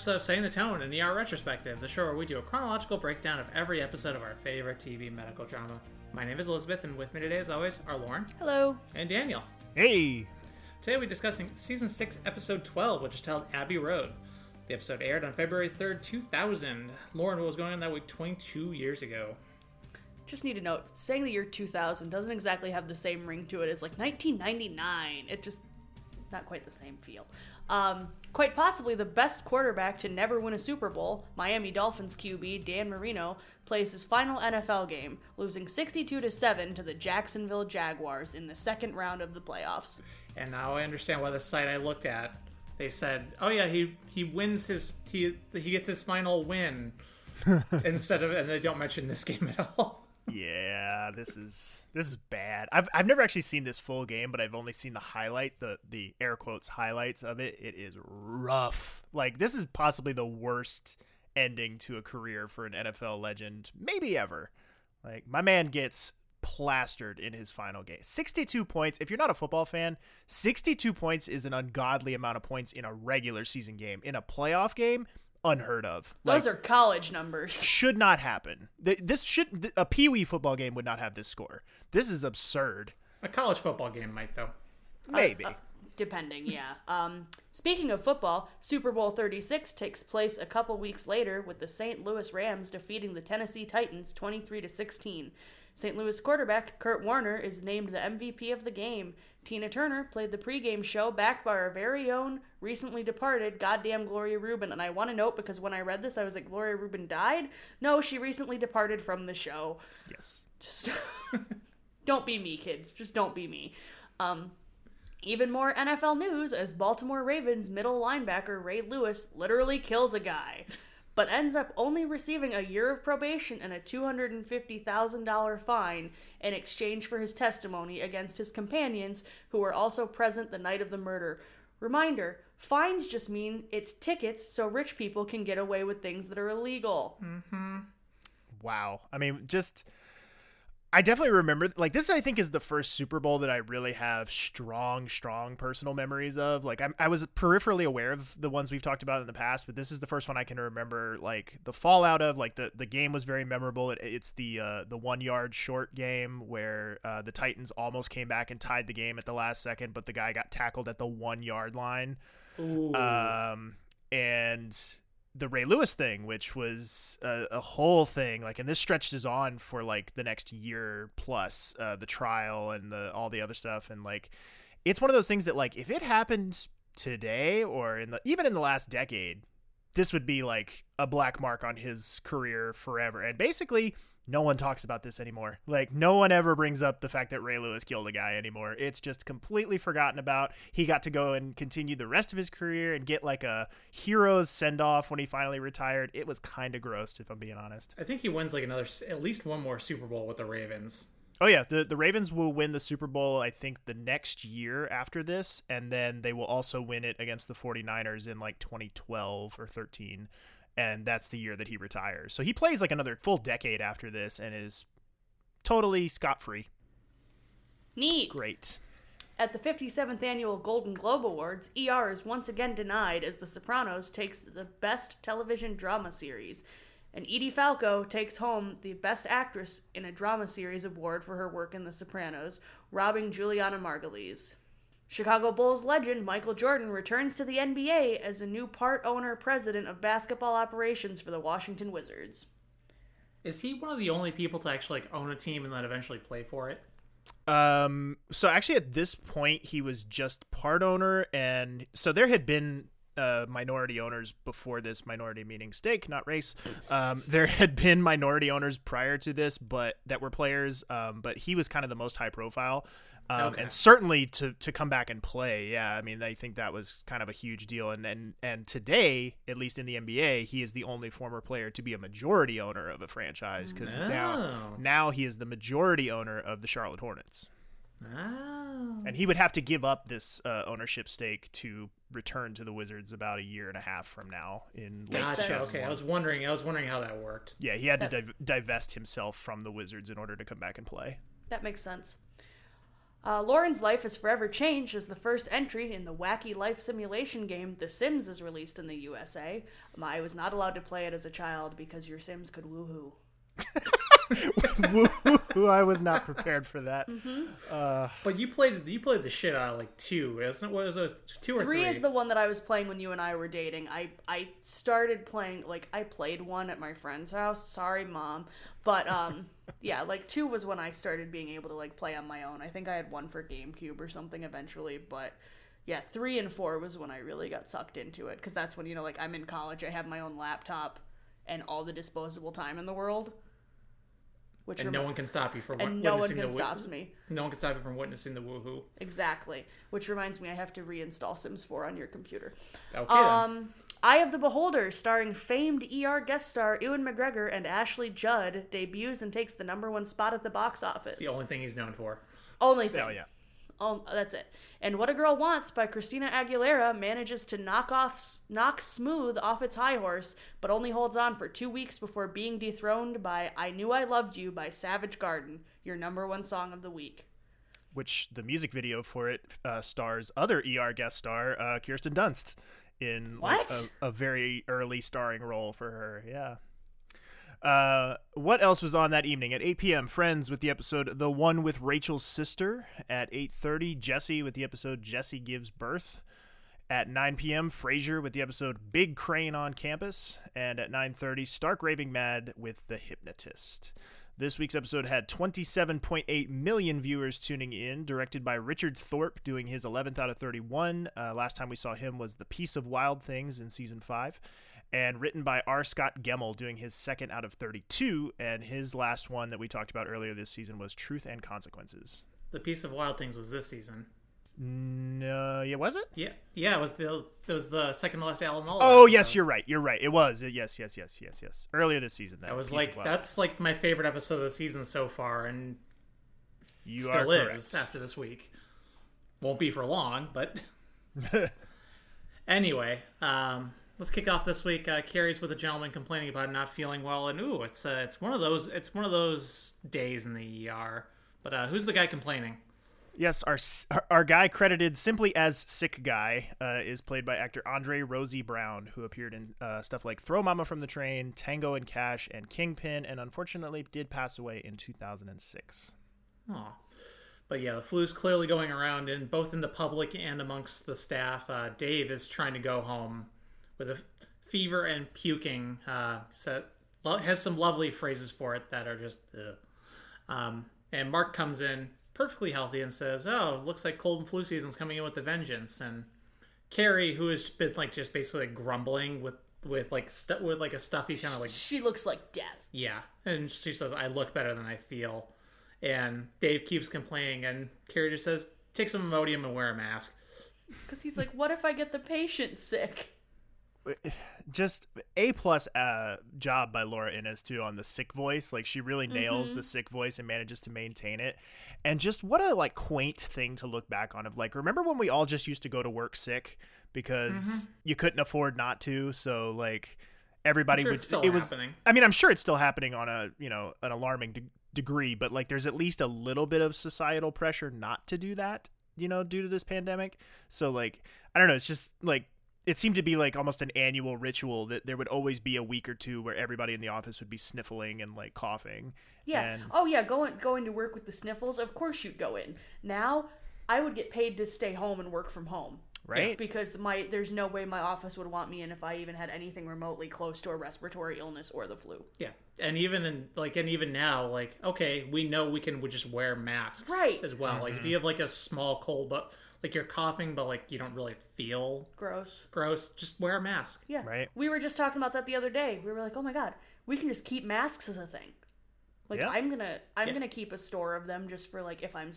to another episode of Setting the Tone, an ER Retrospective, the show where we do a chronological breakdown of every episode of our favorite TV medical drama. My name is Elizabeth, and with me today, as always, are Lauren Hello. and Daniel. Hey, Today we're discussing Season 6, Episode 12, which is titled Abbey Road. The episode aired on February 3rd, 2000. Lauren, what was going on that week 22 years ago? Just need to note, saying the year 2000 doesn't exactly have the same ring to it as like 1999. It just not quite the same feel. Um, quite possibly the best quarterback to never win a Super Bowl, Miami Dolphins QB Dan Marino plays his final NFL game, losing 62 to 7 to the Jacksonville Jaguars in the second round of the playoffs. And now I understand why the site I looked at, they said, oh yeah, he, he wins his, he, he gets his final win. instead of, and they don't mention this game at all. Yeah, this is this is bad. I've I've never actually seen this full game, but I've only seen the highlight, the the air quotes highlights of it. It is rough. Like this is possibly the worst ending to a career for an NFL legend, maybe ever. Like my man gets plastered in his final game. 62 points. If you're not a football fan, 62 points is an ungodly amount of points in a regular season game. In a playoff game, unheard of. Those are college numbers. should not happen. This should a pee wee football game would not have this score. This is absurd. A college football game might, though. Maybe. Depending, yeah. Um, speaking of football, Super Bowl 36 takes place a couple weeks later with the St. Louis Rams defeating the Tennessee Titans 23 to 16. St. Louis quarterback Kurt Warner is named the MVP of the game. Tina Turner played the pregame show backed by our very own recently departed goddamn Gloria Reuben. And I want to note because when I read this, I was like, Gloria Reuben died? No, she recently departed from the show. yes. Just don't be me, kids. Just don't be me. Um, even more NFL news as Baltimore Ravens middle linebacker Ray Lewis literally kills a guy, but ends up only receiving a year of probation and a $250,000 fine in exchange for his testimony against his companions who were also present the night of the murder. Reminder fines just mean it's tickets so rich people can get away with things that are illegal. Mm-hmm. Wow. I mean, just I definitely remember like this. I think is the first Super Bowl that I really have strong, strong personal memories of. Like I'm, I was peripherally aware of the ones we've talked about in the past, but this is the first one I can remember. Like the fallout of like the the game was very memorable. It, it's the uh, the one yard short game where uh, the Titans almost came back and tied the game at the last second, but the guy got tackled at the one yard line. Ooh. um, and the Ray Lewis thing, which was a, a whole thing, like, and this stretches on for like the next year plus, uh, the trial and the all the other stuff, and like, it's one of those things that like if it happened today or in the even in the last decade, this would be like a black mark on his career forever, and basically. No one talks about this anymore. Like, no one ever brings up the fact that Ray Lewis killed a guy anymore. It's just completely forgotten about. He got to go and continue the rest of his career and get like a hero's send off when he finally retired. It was kind of gross, if I'm being honest. I think he wins like another, at least one more Super Bowl with the Ravens. Oh yeah, the the Ravens will win the Super Bowl I think the next year after this and then they will also win it against the 49ers in like 2012 or 13 and that's the year that he retires. So he plays like another full decade after this and is totally scot-free. Neat. Great. At the 57th annual Golden Globe Awards, ER is once again denied as The Sopranos takes the Best Television Drama Series, and Edie Falco takes home the Best Actress in a Drama Series award for her work in The Sopranos, robbing Julianna Margulies. Chicago Bulls legend Michael Jordan returns to the NBA as a new part owner president of basketball operations for the Washington Wizards. Is he one of the only people to actually like own a team and then eventually play for it? Um, so actually, at this point, he was just part owner, and so there had been uh, minority owners before this. Minority meaning stake, not race. Um, there had been minority owners prior to this, but that were players. Um, but he was kind of the most high profile. Um, Okay. and certainly to, to come back and play, yeah. I mean, I think that was kind of a huge deal. And, and and today, at least in the NBA, he is the only former player to be a majority owner of a franchise because now Oh. now he is the majority owner of the Charlotte Hornets Oh. and he would have to give up this uh, ownership stake to return to the Wizards about a year and a half from now. In late Makes Gotcha. sense. Okay, I was wondering. I was wondering how that worked. yeah, he had to div- divest himself from the Wizards in order to come back and play. That makes sense. Uh, Lauren's life is forever changed as the first entry in the wacky life simulation game The Sims is released in the USA. Um, I was not allowed to play it as a child because your Sims could woohoo. Woo, I was not prepared for that. But you played you played the shit out of like two, isn't it? What was it? Two or Three three? is the one that I was playing when you and I were dating. I I started playing like I played one at my friend's house. Sorry, mom. But um yeah, like 2 was when I started being able to like play on my own. I think I had one for GameCube or something eventually, but yeah, 3 and 4 was when I really got sucked into it cuz that's when you know like I'm in college, I have my own laptop and all the disposable time in the world. Which and remi- no one can stop you from and no one can the stops me. No one can stop you from witnessing the woohoo. Exactly. Which reminds me I have to reinstall Sims 4 on your computer. Okay, then. Um, Eye of the Beholder, starring famed ER guest star Ewan McGregor and Ashley Judd, debuts and takes the number one spot at the box office. the only thing he's known for. Only thing. Hell yeah. Oh, that's it. And What a Girl Wants by Christina Aguilera manages to knock off knock Smooth off its high horse, but only holds on for two weeks before being dethroned by I Knew I Loved You by Savage Garden, your number one song of the week. Which the music video for it uh, stars other ER guest star uh, Kirsten Dunst in like, a, a very early starring role for her. Yeah. Uh, what else was on that evening at 8 p.m. Friends with the episode "The One with Rachel's Sister." At 8:30, Jesse with the episode "Jesse Gives Birth." At 9 p.m., Frasier with the episode "Big Crane on Campus," and at 9:30, Stark Raving Mad with "The Hypnotist." This week's episode had 27.8 million viewers tuning in, directed by Richard Thorpe, doing his 11th out of 31. Uh, last time we saw him was The Peace of Wild Things in season 5. And written by R. Scott Gemmill, doing his second out of 32. And his last one that we talked about earlier this season was Truth and Consequences. The Peace of Wild Things was this season. No, yeah, was it? Yeah, yeah, it was the it was the second to last Alan Muller. Oh, episode. yes, you're right. You're right. It was. Yes, yes, yes, yes, yes. Earlier this season. That was like, that's like my favorite episode of the season so far, and You still correct. is after this week. Won't be for long, but anyway, um, let's kick off this week. Uh, Kerry's with a gentleman complaining about not feeling well, and ooh, it's uh, it's one of those it's one of those days in the ER. But uh, who's the guy complaining? Yes, our, our guy credited simply as Sick Guy uh, is played by actor Andre Rosey Brown, who appeared in uh, stuff like Throw Mama from the Train, Tango and Cash, and Kingpin, and unfortunately did pass away in 2006. Oh, but yeah, the flu's clearly going around, and both in the public and amongst the staff. Uh, Dave is trying to go home with a fever and puking. Uh, so has some lovely phrases for it that are just. Ugh. Um, and Mark comes in perfectly healthy and says, "Oh, looks like cold and flu season's coming in with a vengeance." And Kerry, who has been like just basically like, grumbling with with like stu- with like a stuffy kind of like She looks like death. yeah, and she says, "I look better than I feel." And Dave keeps complaining, and Kerry just says, "Take some Imodium and wear a mask." Because he's like, what if I get the patient sick? Just a plus uh, job by Laura Innes too on the sick voice. Like she really nails the sick voice and manages to maintain it. And just what a like quaint thing to look back on. Of like, remember when we all just used to go to work sick because you couldn't afford not to. So like everybody sure would. it was. happening. I mean, I'm sure it's still happening on a you know an alarming de- degree, but like there's at least a little bit of societal pressure not to do that, you know, due to this pandemic. So like I don't know, it's just like it seemed to be like almost an annual ritual that there would always be a week or two where everybody in the office would be sniffling and like coughing. Yeah. And- Oh yeah, going going to work with the sniffles. Of course you'd go in. Now I would get paid to stay home and work from home. Right? Because my there's no way my office would want me in if I even had anything remotely close to a respiratory illness or the flu. Yeah, and even in like, and even now, like, okay, we know we can we just wear masks, Right. As well. Like, if mm-hmm. you have like a small cold, but like you're coughing, but like you don't really feel Gross. gross, just wear a mask. Yeah. Right. We were just talking about that the other day. We were like, "Oh my god, we can just keep masks as a thing." Like Yeah. I'm going to I'm Yeah. going to keep a store of them just for like if I'm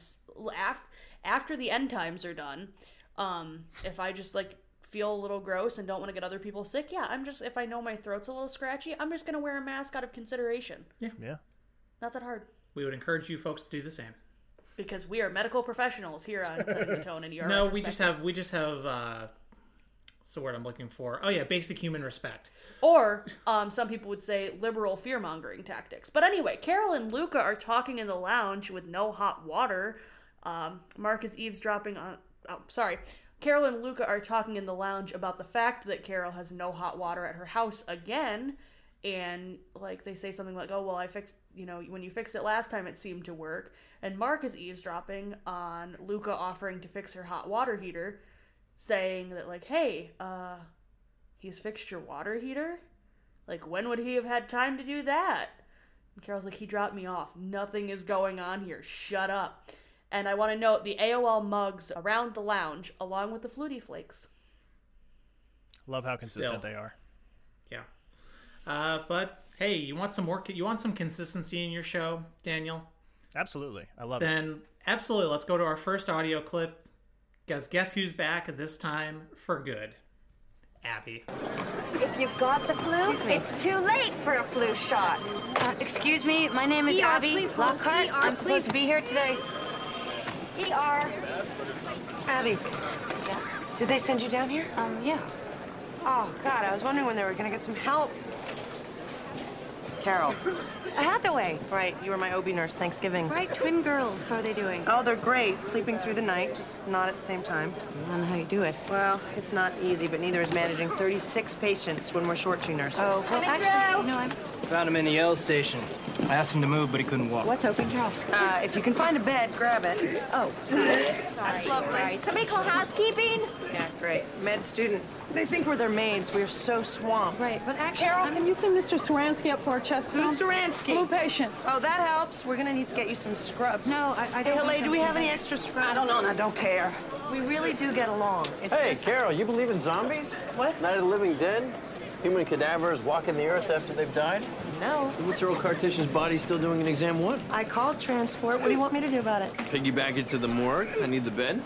after after the end times are done. Um if I just like feel a little gross and don't want to get other people sick, yeah, I'm just if I know my throat's a little scratchy, I'm just going to wear a mask out of consideration. Yeah. Yeah. Not that hard. We would encourage you folks to do the same. Because we are medical professionals here on Setting the Tone and you are. no, we just have we just have uh, what's the word I'm looking for? Oh yeah, basic human respect. Or um, some people would say liberal fear mongering tactics. But anyway, Carol and Luca are talking in the lounge with no hot water. Um, Mark is eavesdropping on. Oh, sorry. Carol and Luca are talking in the lounge about the fact that Carol has no hot water at her house again. And, like, they say something like, oh, well, I fixed, you know, when you fixed it last time, it seemed to work. And Mark is eavesdropping on Luca offering to fix her hot water heater, saying that, like, hey, uh, he's fixed your water heater? Like, when would he have had time to do that? And Carol's like, he dropped me off. Nothing is going on here. Shut up. And I want to note the AOL mugs around the lounge, along with the Flutie Flakes. Love how consistent Still. they are. Yeah. Uh, but hey, you want some more? You want some consistency in your show, Daniel? Absolutely. I love it. Then absolutely, let's go to our first audio clip. Guess guess who's back this time for good? Abby. If you've got the flu, it's too late for a flu shot. Uh, excuse me, my name is ER, Abby please. Lockhart. ER, I'm supposed please. to be here today. ER. Abby, did they send you down here? Um, yeah. Oh, God, I was wondering when they were gonna get some help. Carol. Uh, Hathaway. Right, you were my OB nurse Thanksgiving. Right, twin girls. How are they doing? Oh, they're great. Sleeping through the night, just not at the same time. I don't know how you do it. Well, it's not easy, but neither is managing 36 patients when we're short two nurses. Oh, well, Coming actually, through. you I'm. Found him in the L station. I asked him to move, but he couldn't walk. What's open, Carol? Uh, if you can find a bed, grab it. Oh, Sorry, sorry. Somebody call housekeeping? Yeah, great. Med students. They think we're their maids. We're so swamped. right, but actually, Carol, I'm- can you send Mr. Saransky up for a chest film? Who's Saransky? Blue patient. Oh, that helps. We're gonna need to get you some scrubs. No, I- I don't Helene, think do we have any gonna- extra scrubs? I don't know, and I don't care. We really do get along. It's Hey, just- Carol, you believe in zombies? What? Night of the Living Dead? Human cadavers walking the earth after they've died? No. What's Earl Cartish's body still doing in exam one? I called transport. What do you want me to do about it? Piggyback it to the morgue? I need the bed.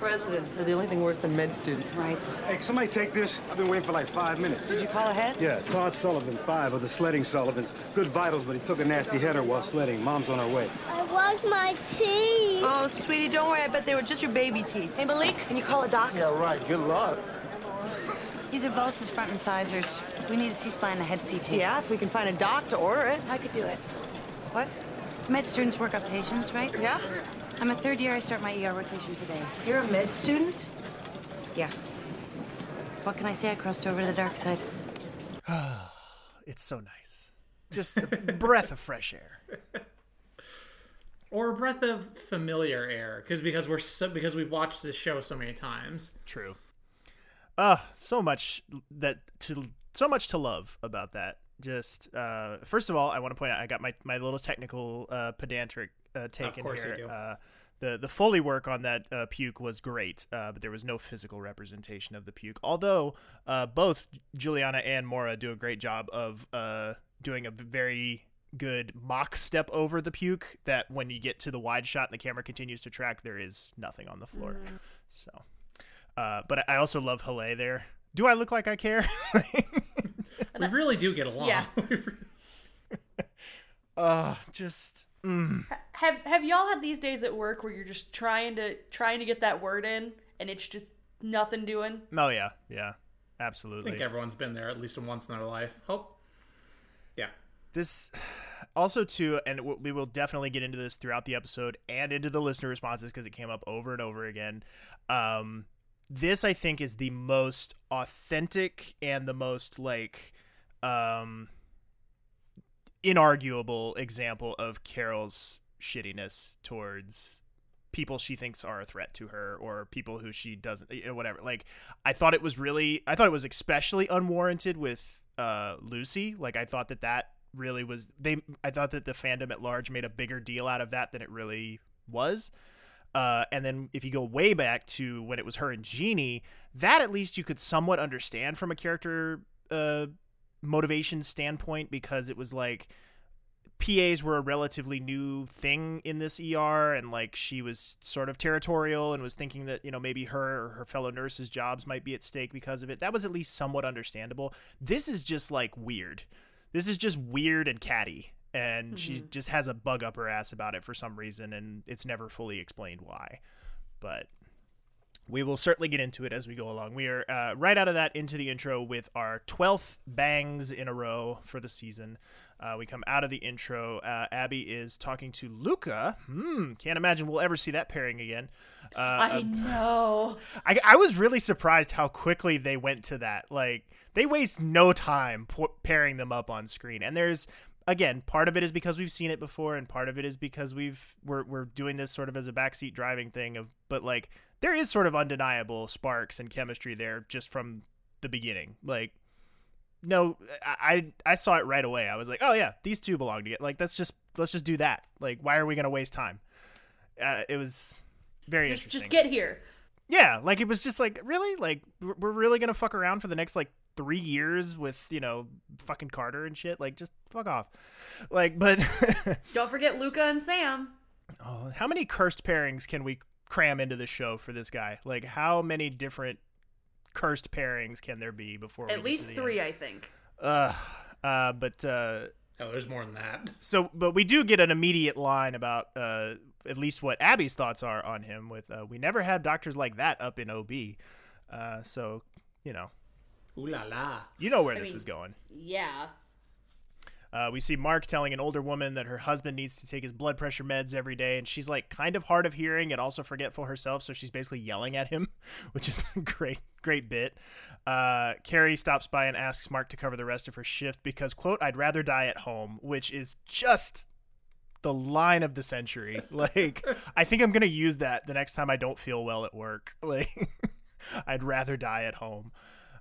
Residents. They're the only thing worse than med students. right. Hey, somebody take this. I've been waiting for like five minutes. Did you call ahead? Yeah, Todd Sullivan, five of the sledding Sullivans. Good vitals, but he took a nasty header while sledding. Mom's on her way. I want my teeth. Oh, sweetie, don't worry. I bet they were just your baby teeth. Hey, Malik, can you call a doctor? Yeah, right. Good luck. These are avulsed front incisors. We need a C-spine and a head CT. Yeah, if we can find a doc to order it. I could do it. What? Med students work up patients, right? Yeah? I'm a third year. I start my ER rotation today. You're a med student? Yes. What can I say? I crossed over to the dark side. It's so nice. Just a breath of fresh air. Or a breath of familiar air, because because we're so because we've watched this show so many times. True. Uh, so much that to so much to love about that. Just uh, first of all, I want to point out I got my, my little technical uh, pedantic uh, take in course you here. do. Uh, the the foley work on that uh, puke was great, uh, but there was no physical representation of the puke. Although uh, both Julianna and Maura do a great job of uh, doing a very good mock step over the puke. That when you get to the wide shot and the camera continues to track, there is nothing on the floor. So, uh, but I also love Haleh there. Do I look like I care? We really do get along. Yeah. uh, just mm. Have Have y'all had these days at work where you're just trying to trying to get that word in and it's just nothing doing? oh yeah, yeah, absolutely. I think everyone's been there at least once in their life. Hope. Yeah. this also too and we will definitely get into this throughout the episode and into the listener responses because it came up over and over again um this i think is the most authentic and the most like um inarguable example of carol's shittiness towards people she thinks are a threat to her or people who she doesn't you know whatever. Like i thought it was really i thought it was especially unwarranted with uh lucy. Like i thought that that really was they i thought that the fandom at large made a bigger deal out of that than it really was uh, and then if you go way back to when it was her and Jeannie, that at least you could somewhat understand from a character uh, motivation standpoint because it was like PAs were a relatively new thing in this ER, and like she was sort of territorial and was thinking that you know maybe her or her fellow nurses' jobs might be at stake because of it. That was at least somewhat understandable. This is just like weird. This is just weird and catty, and she just has a bug up her ass about it for some reason, and it's never fully explained why. But we will certainly get into it as we go along. We are uh, right out of that into the intro with our 12th bangs in a row for the season. Uh, we come out of the intro. Uh, Abby is talking to Luca. Hmm, can't imagine we'll ever see that pairing again. Uh, I know. I, I was really surprised how quickly they went to that. Like, they waste no time pairing them up on screen. And there's again, part of it is because we've seen it before, and part of it is because we've we're we're doing this sort of as a backseat driving thing. Of but like there is sort of undeniable sparks and chemistry there just from the beginning. Like no, I I saw it right away. I was like, oh yeah, these two belong together. Like let's just let's just do that. Like why are we gonna waste time? Uh, it was very just, interesting. Just get here. Yeah, like it was just like really like we're really gonna fuck around for the next like three years with you know fucking Carter and shit. Like just fuck off. Like, but don't forget Luca and Sam. Oh, how many cursed pairings can we cram into the show for this guy? Like, how many different cursed pairings can there be before? At least three, end? I think. Uh, uh, but uh, oh, there's more than that. So, but we do get an immediate line about uh, at least what Abby's thoughts are on him. With uh, we never had doctors like that up in OB. Uh, so you know, ooh la la, you know where I this mean, is going. Yeah. Uh, we see Mark telling an older woman that her husband needs to take his blood pressure meds every day, and she's like kind of hard of hearing and also forgetful herself, so she's basically yelling at him, which is a great, great bit. Uh, Kerry stops by and asks Mark to cover the rest of her shift because, quote, I'd rather die at home, which is just the line of the century. Like, I think I'm gonna use that the next time I don't feel well at work. Like, I'd rather die at home.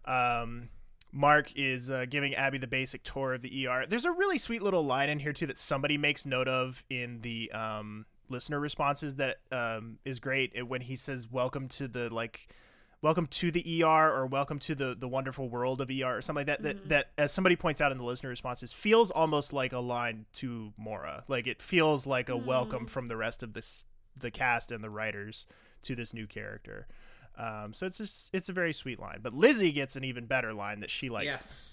Um, Mark is uh, giving Abby the basic tour of the ER. There's a really sweet little line in here too that somebody makes note of in the um, listener responses that um, is great when he says "Welcome to the like." Welcome to the ER or welcome to the, the wonderful world of ER or something like that, mm-hmm. that. That, as somebody points out in the listener responses, feels almost like a line to Maura. Like it feels like a mm. welcome from the rest of this the cast and the writers to this new character. Um, so it's just, it's a very sweet line. But Lizzie gets an even better line that she likes.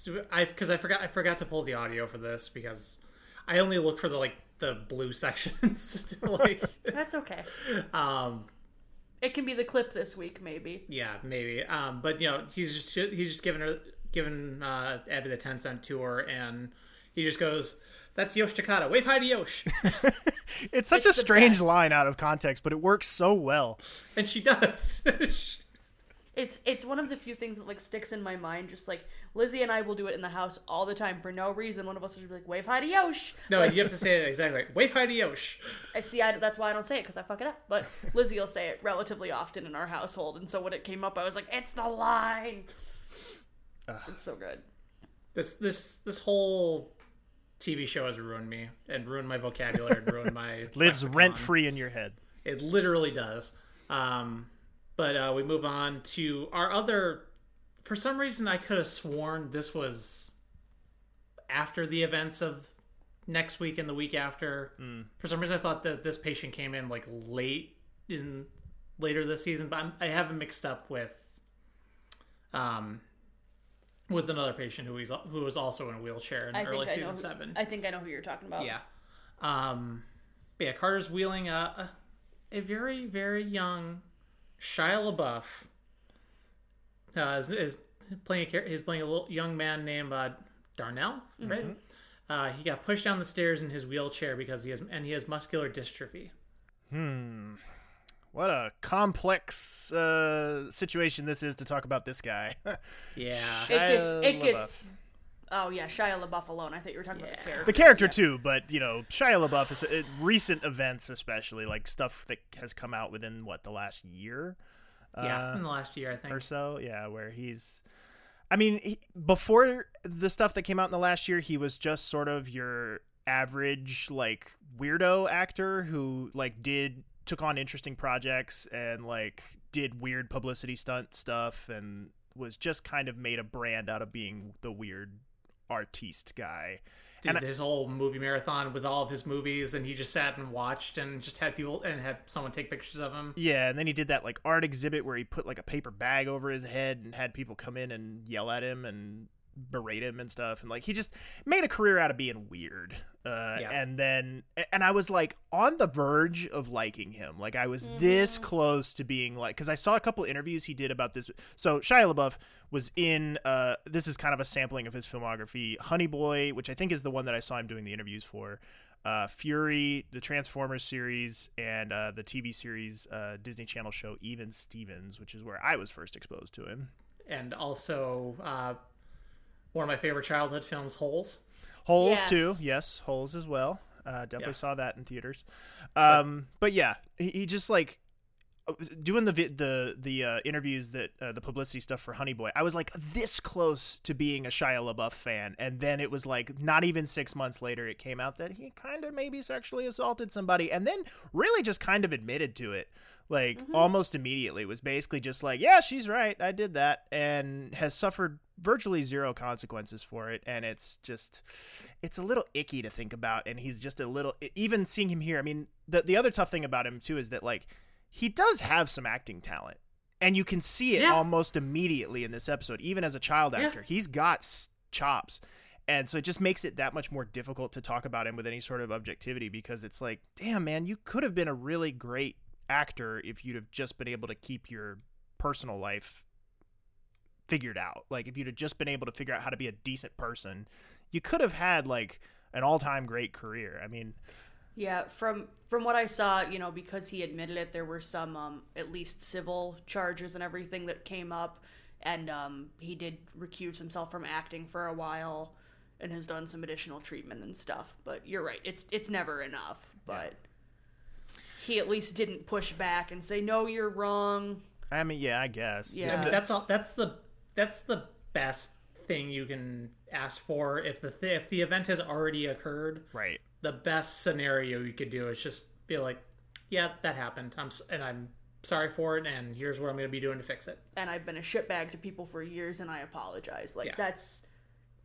Yes, I because I forgot I forgot to pull the audio for this because I only look for the like the blue sections. To, like that's okay. Um, it can be the clip this week, maybe. Yeah, maybe. Um, but you know, he's just he's just giving her giving uh, Abby the ten cent tour, and he just goes. That's Yosh Takata. Wave hi to Yosh. it's such it's a strange line out of context, but it works so well. And she does. it's it's one of the few things that like sticks in my mind. Just like Lizzie and I will do it in the house all the time for no reason. One of us will be like, "Wave hi to Yosh." No, like, you have to say it exactly. Wave hi to Yosh. I see. I, that's why I don't say it because I fuck it up. But Lizzie will say it relatively often in our household, and so when it came up, I was like, "It's the line." Ugh. It's so good. This this this whole TV show has ruined me and ruined my vocabulary and ruined my lives rent free in your head. It literally does. Um, but uh, we move on to our other. For some reason, I could have sworn this was after the events of next week and the week after. Mm. For some reason, I thought that this patient came in like late in later this season, but I'm, I have him mixed up with um with another patient who he's who was also in a wheelchair in I early season who, seven. I think I know who you're talking about. Yeah, um, yeah. Carter's wheeling a a very very young Shia LaBeouf. Uh, is, is playing a he's playing a little young man named uh, Darnell, right? Mm-hmm. Uh, he got pushed down the stairs in his wheelchair because he has and he has muscular dystrophy. Hmm. What a complex uh, situation this is to talk about this guy. yeah, it gets it gets. Oh yeah, Shia LaBeouf alone. I thought you were talking yeah. about the character. The character yeah. too, but you know, Shia LaBeouf is uh, recent events, especially like stuff that has come out within what the last year. Yeah, uh, in the last year, I think, or so. Yeah, where he's. I mean, he, before the stuff that came out in the last year, he was just sort of your average like weirdo actor who like did took on interesting projects and like did weird publicity stunt stuff and was just kind of made a brand out of being the weird artiste guy. Did and his I, whole movie marathon with all of his movies, and he just sat and watched and just had people and had someone take pictures of him. Yeah, and then he did that like art exhibit where he put like a paper bag over his head and had people come in and yell at him and berate him and stuff, and like he just made a career out of being weird. Uh, Yeah. And then, and I was like on the verge of liking him. Like I was this close to being like, because I saw a couple interviews he did about this. So Shia LaBeouf was in. Uh, this is kind of a sampling of his filmography. Honey Boy, which I think is the one that I saw him doing the interviews for. Uh, Fury, the Transformers series, and uh, the TV series uh, Disney Channel show Even Stevens, which is where I was first exposed to him. And also, uh, one of my favorite childhood films, Holes. Holes Yes. too, yes, Holes as well. Uh, definitely Yes. saw that in theaters. Um, but yeah, he, he just like uh, doing the the the uh, interviews that uh, the publicity stuff for Honey Boy. I was like this close to being a Shia LaBeouf fan, and then it was like not even six months later, it came out that he kind of maybe sexually assaulted somebody, and then really just kind of admitted to it. Like almost immediately was basically just like, yeah, she's right, I did that, and has suffered virtually zero consequences for it, and it's just, it's a little icky to think about, and he's just a little, even seeing him here. I mean, the the other tough thing about him too is that like he does have some acting talent, and you can see it Yeah. almost immediately in this episode, even as a child Yeah. actor, he's got s- chops. And so it just makes it that much more difficult to talk about him with any sort of objectivity because it's like, damn, man, you could have been a really great actor if you'd have just been able to keep your personal life figured out. Like if you'd have just been able to figure out how to be a decent person, you could have had like an all-time great career. I mean, Yeah, from from what I saw, you know, because he admitted it, there were some um, at least civil charges and everything that came up, and um, he did recuse himself from acting for a while, and has done some additional treatment and stuff. But you're right, it's it's never enough. But he at least didn't push back and say, "No, you're wrong." I mean, yeah, I guess. Yeah. I mean, that's all. That's the that's the best thing you can ask for if the th- if the event has already occurred. Right. The best scenario you could do is just be like, "Yeah, that happened. I'm s- and I'm sorry for it, and here's what I'm going to be doing to fix it." And I've been a shitbag to people for years, and I apologize. Like Yeah. that's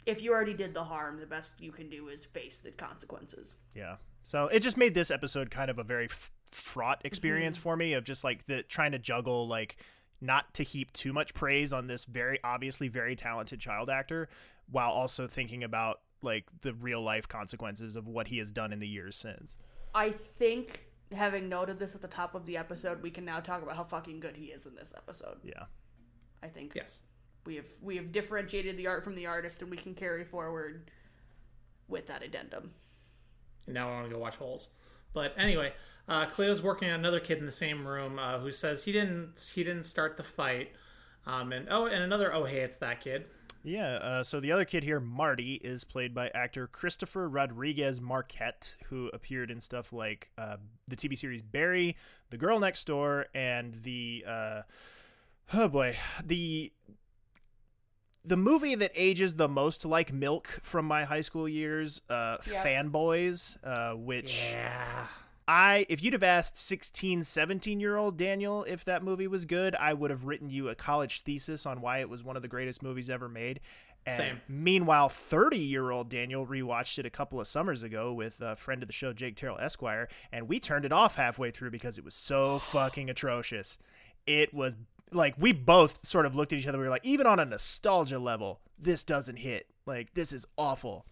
if you already did the harm, the best you can do is face the consequences. Yeah. So it just made this episode kind of a very f- fraught experience mm-hmm. for me of just like the trying to juggle like not to heap too much praise on this very obviously very talented child actor while also thinking about like the real life consequences of what he has done in the years since. I think having noted this at the top of the episode, we can now talk about how fucking good he is in this episode. Yeah. I think Yes. we have we have differentiated the art from the artist, and we can carry forward with that addendum. And now I want to go watch Holes. But anyway, uh, Cleo's working on another kid in the same room uh, who says he didn't he didn't start the fight. Um, and oh, and another oh hey, it's that kid. Yeah, uh, so the other kid here, Marty, is played by actor Christopher Rodriguez Marquette, who appeared in stuff like uh, the TV series Barry, The Girl Next Door, and the uh, oh boy, the the movie that ages the most like milk from my high school years, uh, Yep. Fanboys, uh, which Yeah. I if you'd have asked 16, 17 year old Daniel if that movie was good, I would have written you a college thesis on why it was one of the greatest movies ever made. And Same. Meanwhile, 30 year old Daniel rewatched it a couple of summers ago with a friend of the show, Jake Terrell Esquire, and we turned it off halfway through because it was so fucking atrocious. It was like we both sort of looked at each other. We were like, even on a nostalgia level, this doesn't hit. Like, this is awful.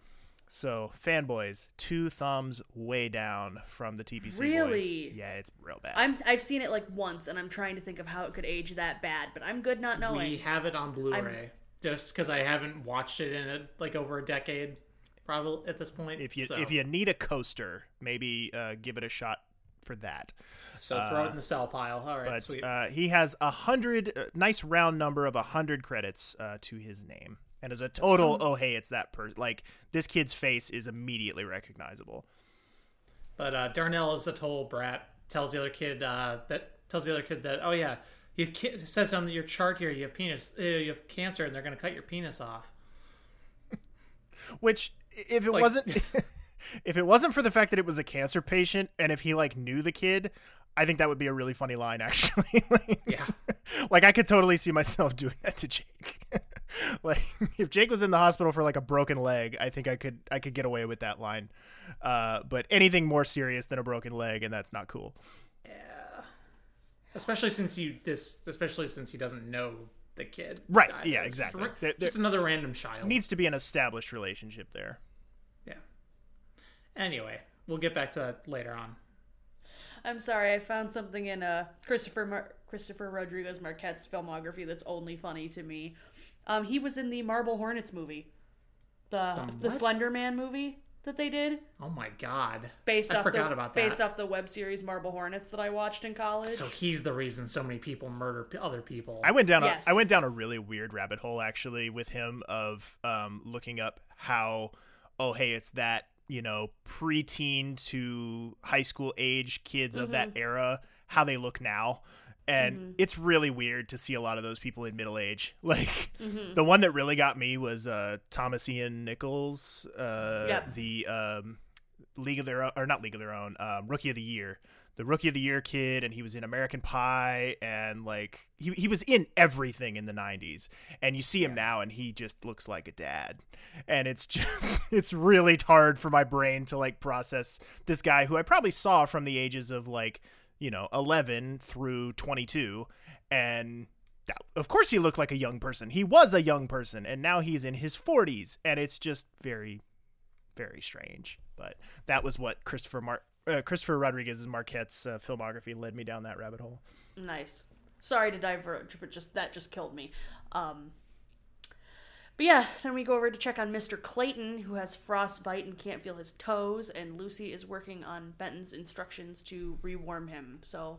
So, fanboys, two thumbs way down from the TPC boys. Really? Yeah, it's real bad. I'm I've seen it like once, and I'm trying to think of how it could age that bad, but I'm good not knowing. We have it on Blu-ray just because I haven't watched it in a, like over a decade, probably at this point. if you so, if you need a coaster, maybe uh, give it a shot for that. so throw it in the sell pile. All right, But sweet. uh, he has a hundred, uh, nice round number of a hundred credits uh, to his name, and as a total, oh hey, it's that person. Like this kid's face is immediately recognizable. But uh, Darnell is a total brat. Tells the other kid uh, that tells the other kid that oh yeah, you ki- says on your chart here you have penis, uh, you have cancer, and they're gonna cut your penis off. Which, if it Like- wasn't, if it wasn't for the fact that it was a cancer patient, and if he like knew the kid, I think that would be a really funny line. Actually, like, Yeah. like I could totally see myself doing that to Jake. like if Jake was in the hospital for like a broken leg, I think I could I could get away with that line. Uh, but anything more serious than a broken leg, and that's not cool. Yeah, especially since you this, especially since he doesn't know the kid. Right, died. yeah, It was exactly. Just, There- there- just another random child. Needs to be an established relationship there. yeah. Anyway, we'll get back to that later on. I'm sorry, I found something in uh, Christopher Mar- Christopher Rodriguez Marquette's filmography that's only funny to me. Um, he was in the Marble Hornets movie, the The the what? Slender Man movie that they did, Oh my god. based I off forgot the about that. based off the web series Marble Hornets that I watched in college. So he's the reason so many people murder p- other people. I went down Yes. a I went down a really weird rabbit hole actually with him of um, looking up how oh hey it's that you know preteen to high school age kids of that era how they look now and it's really weird to see a lot of those people in middle age like the one that really got me was uh, Thomas Ian Nicholas uh, Yep. the um, League of Their Own or not League of Their Own um, Rookie of the Year the Rookie of the Year kid, and he was in American Pie, and like he he was in everything in the '90s. And you see him now, and he just looks like a dad. And it's just it's really hard for my brain to like process this guy who I probably saw from the ages of like you know 11 through 22, and that- of course he looked like a young person. He was a young person, and now he's in his 40s, and it's just very very strange. But that was what Christopher Mar- uh, Christopher Rodriguez's Marquette's uh, filmography led me down that rabbit hole. Nice. Sorry to diverge, but just that just killed me. Um, but yeah, then we go over to check on Mr. Clayton, who has frostbite and can't feel his toes, and Lucy is working on Benton's instructions to rewarm him. So,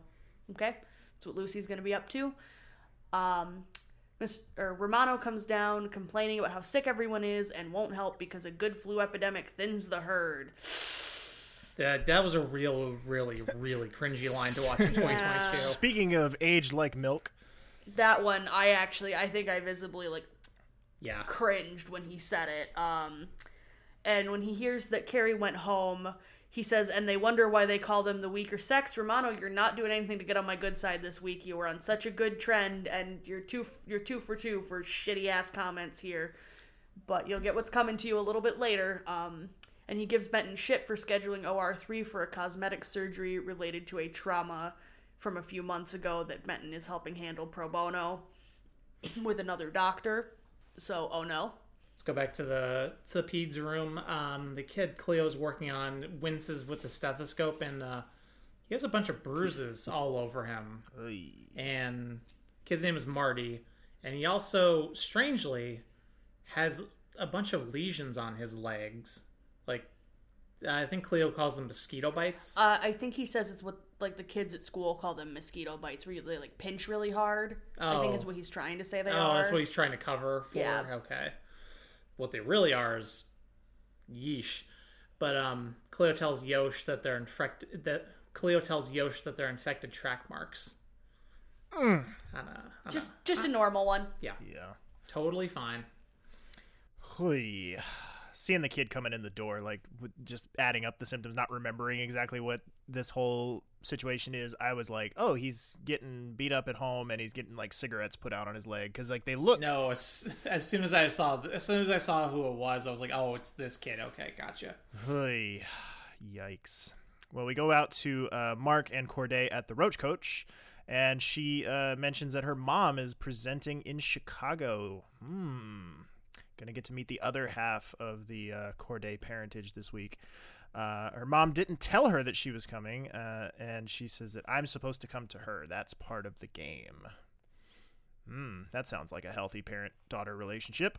okay, that's what Lucy's gonna be up to. Um, Mr. Romano comes down complaining about how sick everyone is and won't help because a good flu epidemic thins the herd. That that was a real, really, really cringy line to watch in 2022. Speaking of aged like milk, That one, I actually, I think I visibly like Yeah. cringed when he said it. Um, and when he hears that Kerry went home, he says, and they wonder why they called him the weaker sex. Romano, you're not doing anything to get on my good side this week. You were on such a good trend, and you're two, you're two for two for shitty ass comments here. But you'll get what's coming to you a little bit later. Um, and he gives Benton shit for scheduling OR3 for a cosmetic surgery related to a trauma from a few months ago that Benton is helping handle pro bono with another doctor. So, oh no. Let's go back to the to the peds room. Um, the kid Cleo's working on winces with the stethoscope, and uh, he has a bunch of bruises all over him. And kid's name is Marty, and he also strangely has a bunch of lesions on his legs. Like I think Cleo calls them mosquito bites. Uh, I think he says it's what like the kids at school call them mosquito bites, where you they like pinch really hard. I think Oh. is what he's trying to say they oh, are. that's what he's trying to cover for. Yeah. Okay. What they really are is yeesh. But um, Cleo tells Yosh that they're infected. That Cleo tells Yosh that they're infected track marks. Mm. On a, on just a- just a normal one. yeah, yeah. totally fine. Hui. Seeing the kid coming in the door, like just adding up the symptoms, not remembering exactly what this whole situation is, I was like, oh, he's getting beat up at home and he's getting like cigarettes put out on his leg because like they look. No, as, as soon as I saw as soon as I saw who it was, I was like, oh, it's this kid. Okay, gotcha. Hui. Yikes. Well, we go out to uh, Mark and Corday at the Roach Coach, and she uh, mentions that her mom is presenting in Chicago. Hmm. Gonna get to meet the other half of the uh, Corday parentage this week. Uh, her mom didn't tell her that she was coming, uh, and she says that I'm supposed to come to her. That's part of the game. Hmm, that sounds like a healthy parent daughter relationship.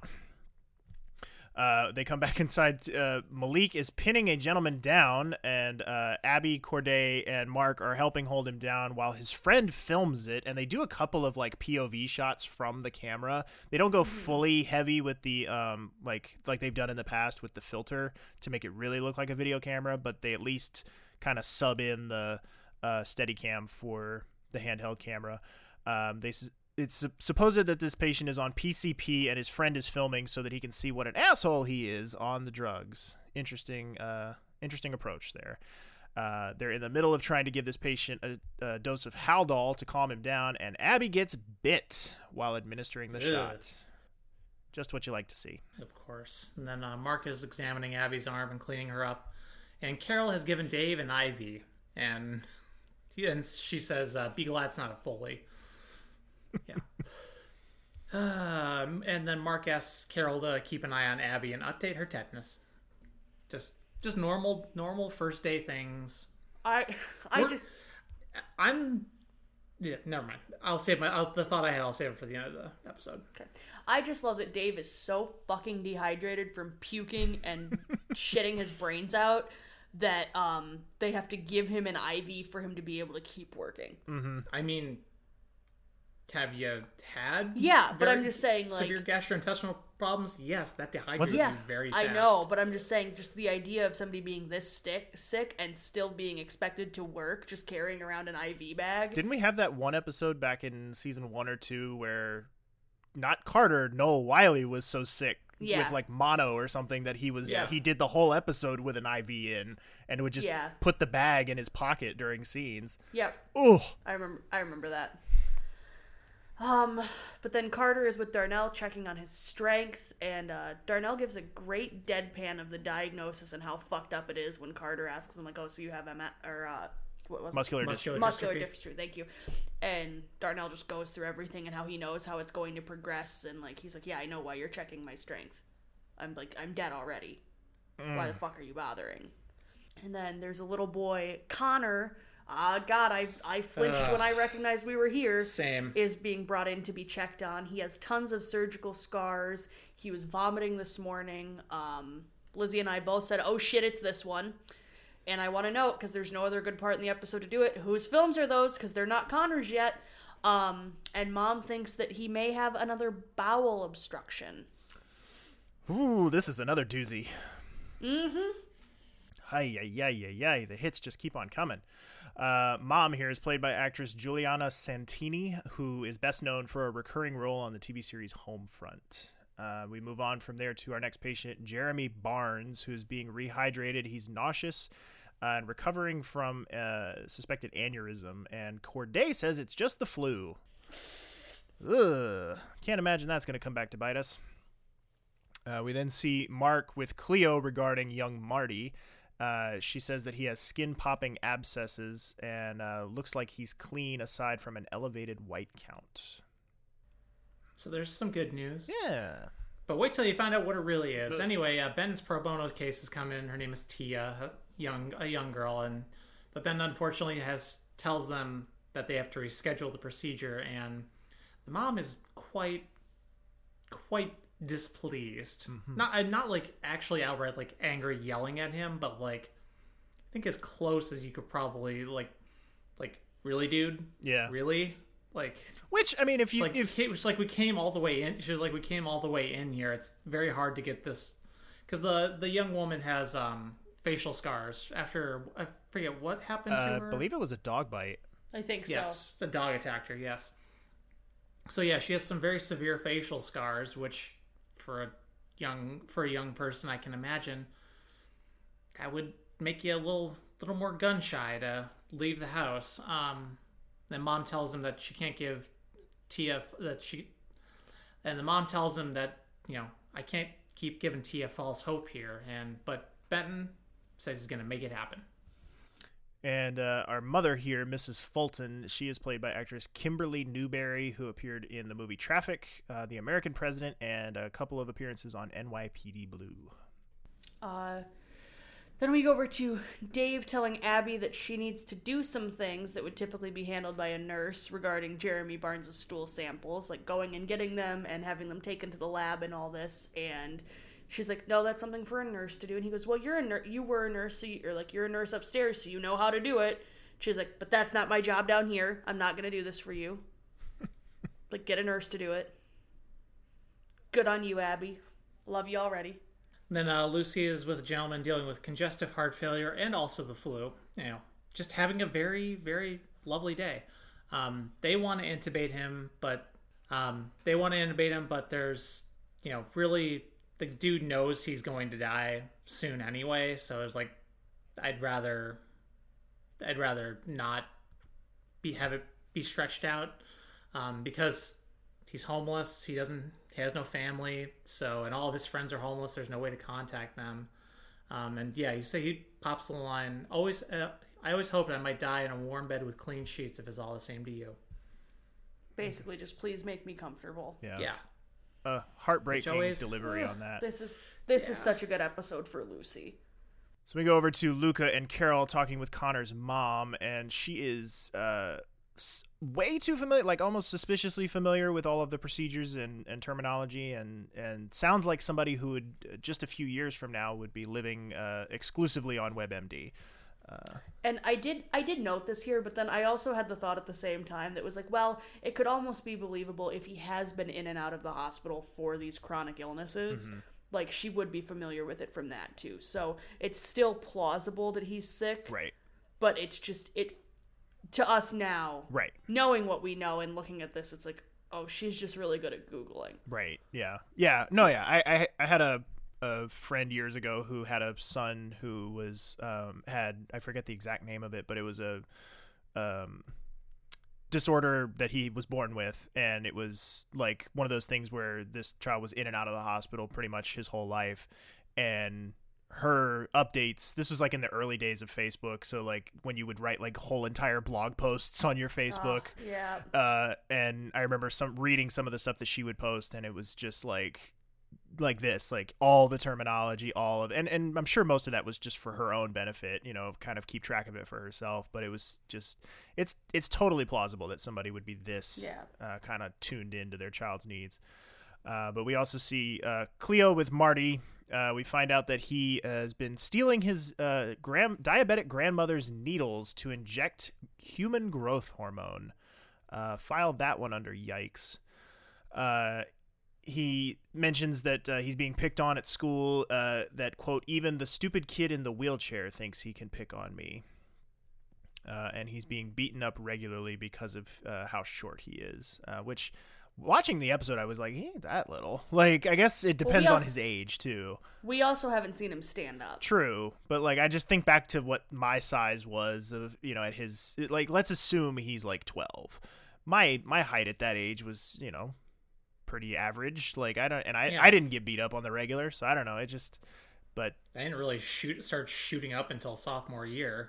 Uh, they come back inside. Uh, Malik is pinning a gentleman down, and uh, Abby, Corday, and Mark are helping hold him down while his friend films it. And they do a couple of like POV shots from the camera. They don't go fully heavy with the um like like they've done in the past with the filter to make it really look like a video camera, but they at least kind of sub in the uh, Steadicam for the handheld camera. Um, they it's supposed that this patient is on PCP and his friend is filming so that he can see what an asshole he is on the drugs. Interesting, uh, interesting approach there. Uh, they're in the middle of trying to give this patient a, a dose of Haldol to calm him down, and Abby gets bit while administering the Ugh. shot. Just what you like to see. Of course. And then uh, Mark is examining Abby's arm and cleaning her up. And Carol has given Dave an IV. And, and she says, uh, be glad it's not a Foley. Yeah. Um, and then Mark asks Carol to keep an eye on Abby and update her tetanus. Just just normal normal first day things. I I We're- just I'm yeah, never mind. I'll save my I'll, the thought I had. I'll save it for the end of the episode. I just love that Dave is so fucking dehydrated from puking and shitting his brains out that um they have to give him an IV for him to be able to keep working. I mean, have you had? Yeah, but I'm just saying, like- severe gastrointestinal problems. Yes, that dehydrates Was you Yeah, very fast. I know, but I'm just saying, just the idea of somebody being this sick, sick and still being expected to work, just carrying around an IV bag. Didn't we have that one episode back in season one or two where not Carter, Noah Wyle was so sick Yeah. with like mono or something that he was Yeah. he did the whole episode with an IV in and would just Yeah. put the bag in his pocket during scenes. Yep. Oh, I remember I remember that. Um, but then Carter is with Darnell checking on his strength, and uh, Darnell gives a great deadpan of the diagnosis and how fucked up it is when Carter asks him like, "Oh, so you have MS or uh, what was it? muscular, Muscular dystrophy. muscular dystrophy. dystrophy. Thank you. And Darnell just goes through everything and how he knows how it's going to progress, and like he's like, "Yeah, I know why you're checking my strength. I'm like, I'm dead already. Why the fuck are you bothering?" And then there's a little boy, Connor. Ah, God, I I flinched Ugh. when I recognized we were here. Same. Is being brought in to be checked on. He has tons of surgical scars. He was vomiting this morning. Um, Lizzie and I both said, "Oh shit, it's this one." And I want to note because there's no other good part in the episode to do it. Whose films are those? Because they're not Connor's yet. Um, and Mom thinks that he may have another bowel obstruction. Ooh, this is another doozy. Mm-hmm. Hi, yi, yi, yi, yi. The hits just keep on coming. Uh, Mom here is played by actress Juliana Santini, who is best known for a recurring role on the TV series Homefront. Uh, we move on from there to our next patient, Jeremy Barnes, who's being rehydrated. He's nauseous uh, and recovering from a suspected aneurysm, and Corday says it's just the flu. Ugh. Can't imagine that's going to come back to bite us. Uh, we then see Mark with Cleo regarding young Marty. Uh, she says that he has skin popping abscesses and uh, looks like he's clean aside from an elevated white count. So there's some good news. Yeah. But wait till you find out what it really is. Anyway, uh, Ben's pro bono case has come in. Her name is Tia, a young a young girl, and but Ben unfortunately has tells them that they have to reschedule the procedure, and the mom is quite quite displeased. Not uh, not like actually outright like angry, yelling at him, but like I think as close as you could probably like like really, dude, Yeah. really like Which I mean, if you like if it was like we came all the way in. She was like, we came all the way in here. It's very hard to get this because the the young woman has um facial scars after I forget what happened uh, to her. I believe it was a dog bite. I think so. yes, a dog attacked her. Yes. So yeah, she has some very severe facial scars, which for a young for a young person, I can imagine that would make you a little little more gun shy to leave the house. Um, then mom tells him that she can't give Tia that she, and the mom tells him that you know I can't keep giving Tia false hope here, and but Benton says he's gonna make it happen. And uh, our mother here, Mrs. Fulton, she is played by actress Kimberly Newberry, who appeared in the movie Traffic, uh, The American President, and a couple of appearances on NYPD Blue. Uh, then we go over to Dave telling Abby that she needs to do some things that would typically be handled by a nurse regarding Jeremy Barnes' stool samples, like going and getting them and having them taken to the lab and all this. And she's like, "No, that's something for a nurse to do." And he goes, "Well, you're a nurse. You were a nurse, so you're like you're a nurse upstairs, so you know how to do it." She's like, "But that's not my job down here. I'm not gonna do this for you. like, get a nurse to do it." Good on you, Abby. Love you already. Then uh, Lucy is with a gentleman dealing with congestive heart failure and also the flu. You know, just having a very, very lovely day. Um, they want to intubate him, but um, they want to intubate him, but there's, you know, really the dude knows he's going to die soon anyway. So it's like, I'd rather, I'd rather not be have it be stretched out um, because he's homeless. He doesn't. He has no family. So, and all of his friends are homeless. There's no way to contact them. Um, and yeah, you say he pops the line. Always, uh, I always hoped I might die in a warm bed with clean sheets if it's all the same to you. Basically, just please make me comfortable. Yeah. Yeah. A heartbreaking always- delivery on that. This is this is such a good episode for Lucy. So we go over to Luca and Carol talking with Connor's mom, and she is uh, way too familiar, like almost suspiciously familiar with all of the procedures and, and terminology, and, and sounds like somebody who would uh, just a few years from now would be living uh, exclusively on WebMD. And I did I did note this here, but then I also had the thought at the same time that was like, well, it could almost be believable if he has been in and out of the hospital for these chronic illnesses. Mm-hmm. Like she would be familiar with it from that too. So it's still plausible that he's sick. Right. But it's just it to us now, Right. knowing what we know and looking at this, it's like, oh, she's just really good at googling. Right. Yeah. Yeah. No. Yeah. I I, I had a a friend years ago who had a son who was um had I forget the exact name of it, but it was a um disorder that he was born with. And it was like one of those things where this child was in and out of the hospital pretty much his whole life. And her updates this was like in the early days of facebook. So like when you would write like whole entire blog posts on your facebook Yeah. uh, and I remember some reading some of the stuff that she would post, and it was just like like this, like all the terminology, all of, and and I'm sure most of that was just for her own benefit, you know, kind of keep track of it for herself. But it was just, it's it's totally plausible that somebody would be this Yeah. uh, kind of tuned into their child's needs. Uh, but we also see uh, Cleo with Marty. Uh, we find out that he has been stealing his uh, gram- diabetic grandmother's needles to inject human growth hormone. Uh, filed that one under yikes. He mentions that uh, he's being picked on at school. Uh, that quote, even the stupid kid in the wheelchair thinks he can pick on me. Uh, and he's being beaten up regularly because of uh, how short he is. Uh, which, watching the episode, I was like, he ain't that little. Like, I guess it Well, we depends on his age too. We also haven't seen him stand up. True, but like I just think back to what my size was of you know at his like let's assume he's like 12. My my height at that age was, you know, pretty average. Like I don't and I Yeah. I didn't get beat up on the regular, so I don't know. It just but I didn't really shoot start shooting up until sophomore year,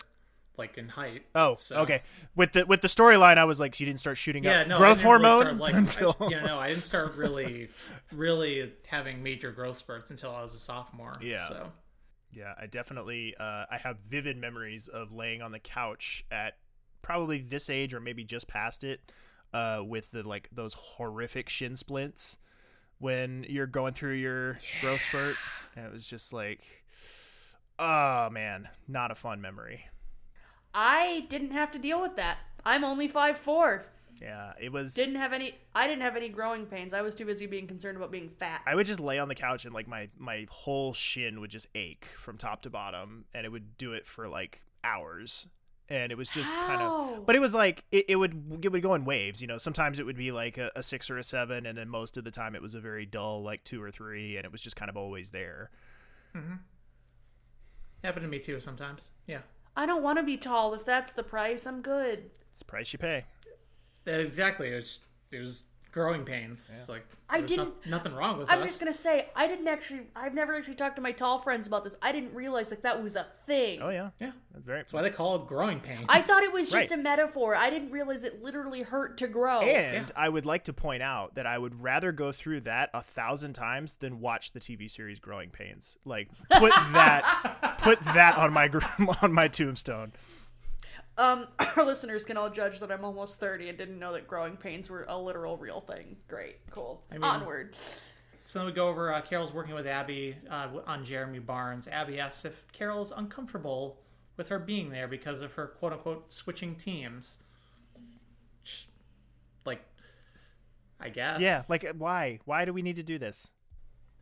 like in height. oh, So- okay. With the with the storyline I was like you didn't start shooting Yeah, up no, growth didn't really hormone start, like, until I, yeah, no, I didn't start really, really having major growth spurts until I was a sophomore. Yeah. So Yeah, I definitely uh, I have vivid memories of laying on the couch at probably this age or maybe just past it uh, with the like those horrific shin splints when you're going through your growth spurt. And it was just like, oh man, not a fun memory. I didn't have to deal with that. I'm only five four. Yeah, it was. Didn't have any. I didn't have any growing pains. I was too busy being concerned about being fat. I would just lay on the couch and like my my whole shin would just ache from top to bottom, and it would do it for like hours. And it was just kind of, but it was like it, it would it would go in waves. You know, sometimes it would be like a, a six or a seven, and then most of the time it was a very dull like two or three, and it was just kind of always there. Mm-hmm. happened to me too sometimes. Yeah, I don't want to be tall. If that's the price, I'm good. It's the price you pay. That- exactly. It was it was growing pains. It's like I didn't- nothing wrong with I'm us. just gonna say I didn't actually. I've never actually talked to my tall friends about this. I didn't realize like that was a thing. Oh yeah, Yeah, that's very. that's why they call it growing pains. I thought it was just Right. a metaphor. I didn't realize it literally hurt to grow. And I would like to point out that I would rather go through that a thousand times than watch the TV series Growing Pains. Like put that put that on my gr- on my tombstone. Um, our listeners can all judge that I'm almost 30 and didn't know that growing pains were a literal real thing. Great, cool. mean- Onward. So then we go over. Uh, Carol's working with Abby uh, on Jeremy Barnes. Abby asks if Carol is uncomfortable with her being there because of her quote unquote switching teams. Like, I guess. Yeah, like why? Why do we need to do this?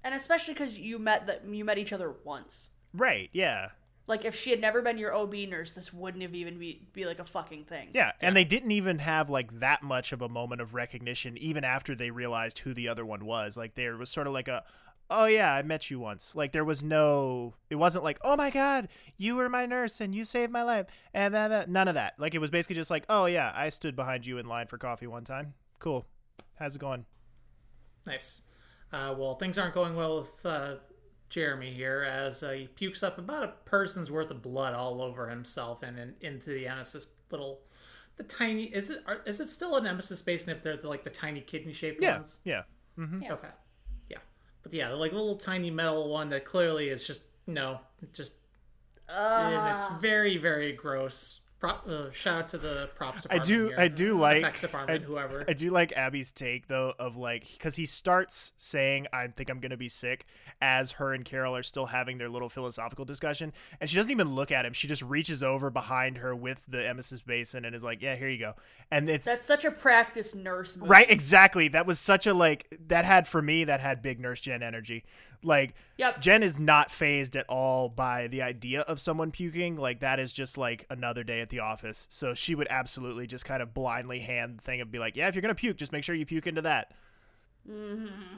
And especially because you met that you met each other once. Right, yeah. Like if she had never been your OB nurse, this wouldn't have even be be like a fucking thing. Yeah, and they didn't even have like that much of a moment of recognition even after they realized who the other one was. Like there was sort of like a oh yeah, I met you once. Like there was no it wasn't like, "Oh my god, you were my nurse and you saved my life." And that, that- none of that. Like it was basically just like, "Oh yeah, I stood behind you in line for coffee one time." Cool. How's it going? Nice. Uh, well, things aren't going well with uh, Jeremy here as uh, he pukes up about a person's worth of blood all over himself and in, into the emesis little the tiny is it are, is it still an emesis basin if they're the, like the tiny kidney shaped Yeah, ones? yeah. Mm-hmm. Yeah. Okay. Yeah. But yeah, like a little tiny metal one that clearly is just no, just and it's very very gross. Pro, uh, shout out to the props I do, here. I do like, effects department, I, whoever. I do like Abby's take though of like because he starts saying, "I think I'm gonna be sick," as her and Carol are still having their little philosophical discussion, and she doesn't even look at him. She just reaches over behind her with the emesis basin and is like, "Yeah, here you go." And it's That's such a practice nurse move. right, exactly. That was such a like that had for me that had big nurse Jen energy. Like, Yep. Jen is not fazed at all by the idea of someone puking. Like that is just like another day at the office. So she would absolutely just kind of blindly hand the thing and be like, "Yeah, if you're gonna puke, just make sure you puke into that."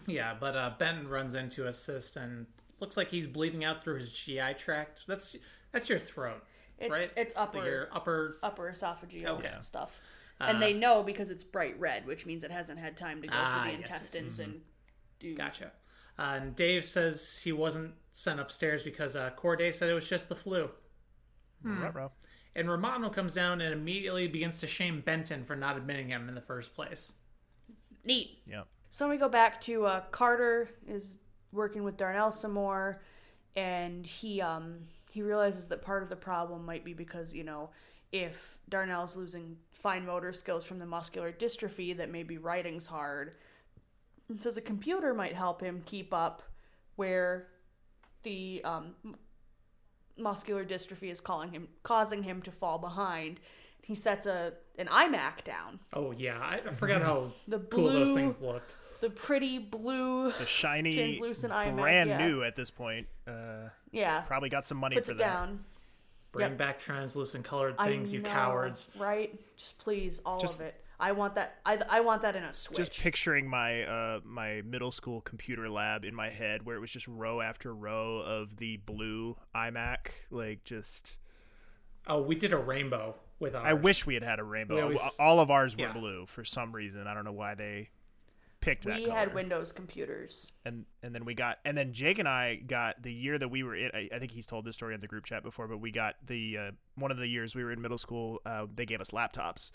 Yeah, but uh, Ben runs in to assist and looks like he's bleeding out through his GI tract. That's that's your throat, It's right? it's upper Like your upper. upper esophageal Okay. stuff. Uh, and they know because it's bright red, which means it hasn't had time to go Ah, through the yes, yes, intestines and do. Gotcha. Uh, and Dave says he wasn't sent upstairs because uh, Corday said it was just the flu. Hmm. Ruh-roh. And Romano comes down and immediately begins to shame Benton for not admitting him in the first place. Neat. Yeah. So we go back to uh, Carter is working with Darnell some more, and he um he realizes that part of the problem might be because you know if Darnell's losing fine motor skills from the muscular dystrophy, that maybe writing's hard. And says a computer might help him keep up where the um, m- muscular dystrophy is calling him causing him to fall behind. He sets a an iMac down. Oh yeah, I I forgot how The blue, cool those blue- things looked. The pretty blue The shiny, translucent iMac, brand yeah. new at this point. Uh, Yeah. probably got some money Puts for it that. down. Bring Yep. back translucent colored I things, you know, cowards. Right? Just please, all Just- of it. I want that. I, I want that in a Switch. Just picturing my uh my middle school computer lab in my head where it was just row after row of the blue iMac, like just. Oh, we did a rainbow with ours. I wish we had had a rainbow. Always- All of ours were yeah. blue for some reason. I don't know why they picked that. we had Windows computers. and and then we got and then Jake and I got the year that we were in. I, I think he's told this story in the group chat before, but we got the uh, one of the years we were in middle school. Uh, they gave us laptops,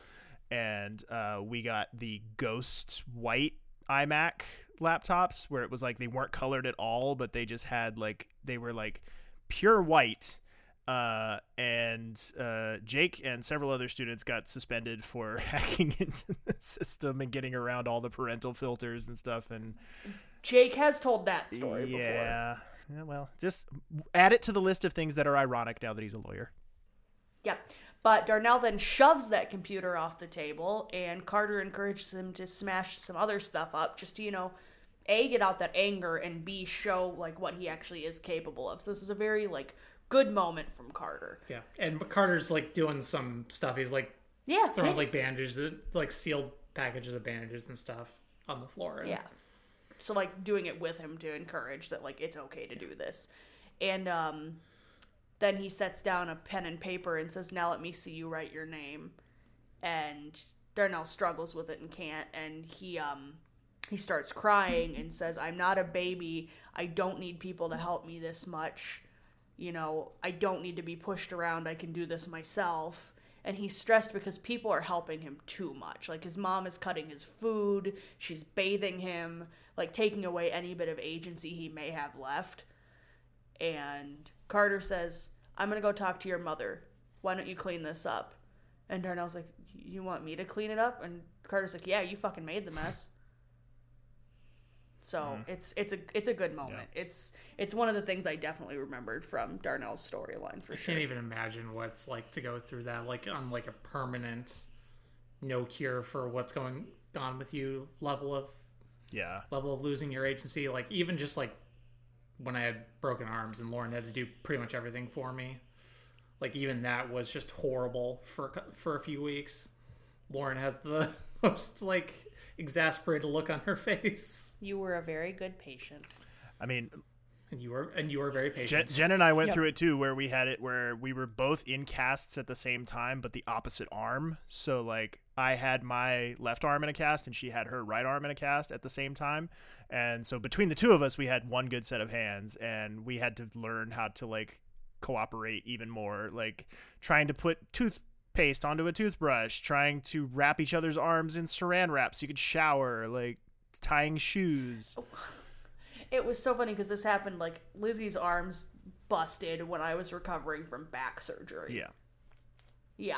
and uh, we got the ghost white iMac laptops where it was like they weren't colored at all, but they just had like they were like pure white. Uh, and uh, Jake and several other students got suspended for hacking into the system and getting around all the parental filters and stuff. And Jake has told that story before. yeah. Yeah, well, just add it to the list of things that are ironic now that he's a lawyer. Yep. But Darnell then shoves that computer off the table, and Carter encourages him to smash some other stuff up just to, you know, A, get out that anger, and B, show, like, what he actually is capable of. So this is a very, like, good moment from Carter. Yeah, and Carter's like doing some stuff. He's like Yeah. throwing like bandages, like sealed packages of bandages and stuff on the floor. And Yeah. So like doing it with him to encourage that like it's okay to do this. And um then he sets down a pen and paper and says, "Now let me see you write your name." And Darnell struggles with it and can't and he um he starts crying and says, "I'm not a baby. I don't need people to help me this much. You know, I don't need to be pushed around. I can do this myself." And he's stressed because people are helping him too much. Like his mom is cutting his food, she's bathing him, like taking away any bit of agency he may have left. And Carter says, I'm gonna go talk to your mother. Why don't you clean this up? And Darnell's like, You want me to clean it up? And Carter's like, Yeah, you fucking made the mess. So hmm. it's it's a it's a good moment. It's it's one of the things I definitely remembered from Darnell's storyline for I sure. can't even imagine what it's like to go through that, like on like a permanent, no cure for what's going on with you level of Yeah. level of losing your agency. Like even just like when I had broken arms and Lauren had to do pretty much everything for me. Like even that was just horrible for a for a few weeks. Lauren has the most like exasperated look on her face, You were a very good patient. I mean, and you were and you were very Jen, patient. Jen and I went Yep. through it too, where we had it where we were both in casts at the same time, but the opposite arm. So like I had my left arm in a cast, and she had her right arm in a cast at the same time. And so between the two of us, we had one good set of hands, and we had to learn how to like cooperate even more, like trying to put tooth paste onto a toothbrush, trying to wrap each other's arms in saran wrap so you could shower, like tying shoes. Oh, it was so funny because this happened like Lizzie's arms busted when I was recovering from back surgery. Yeah. Yeah.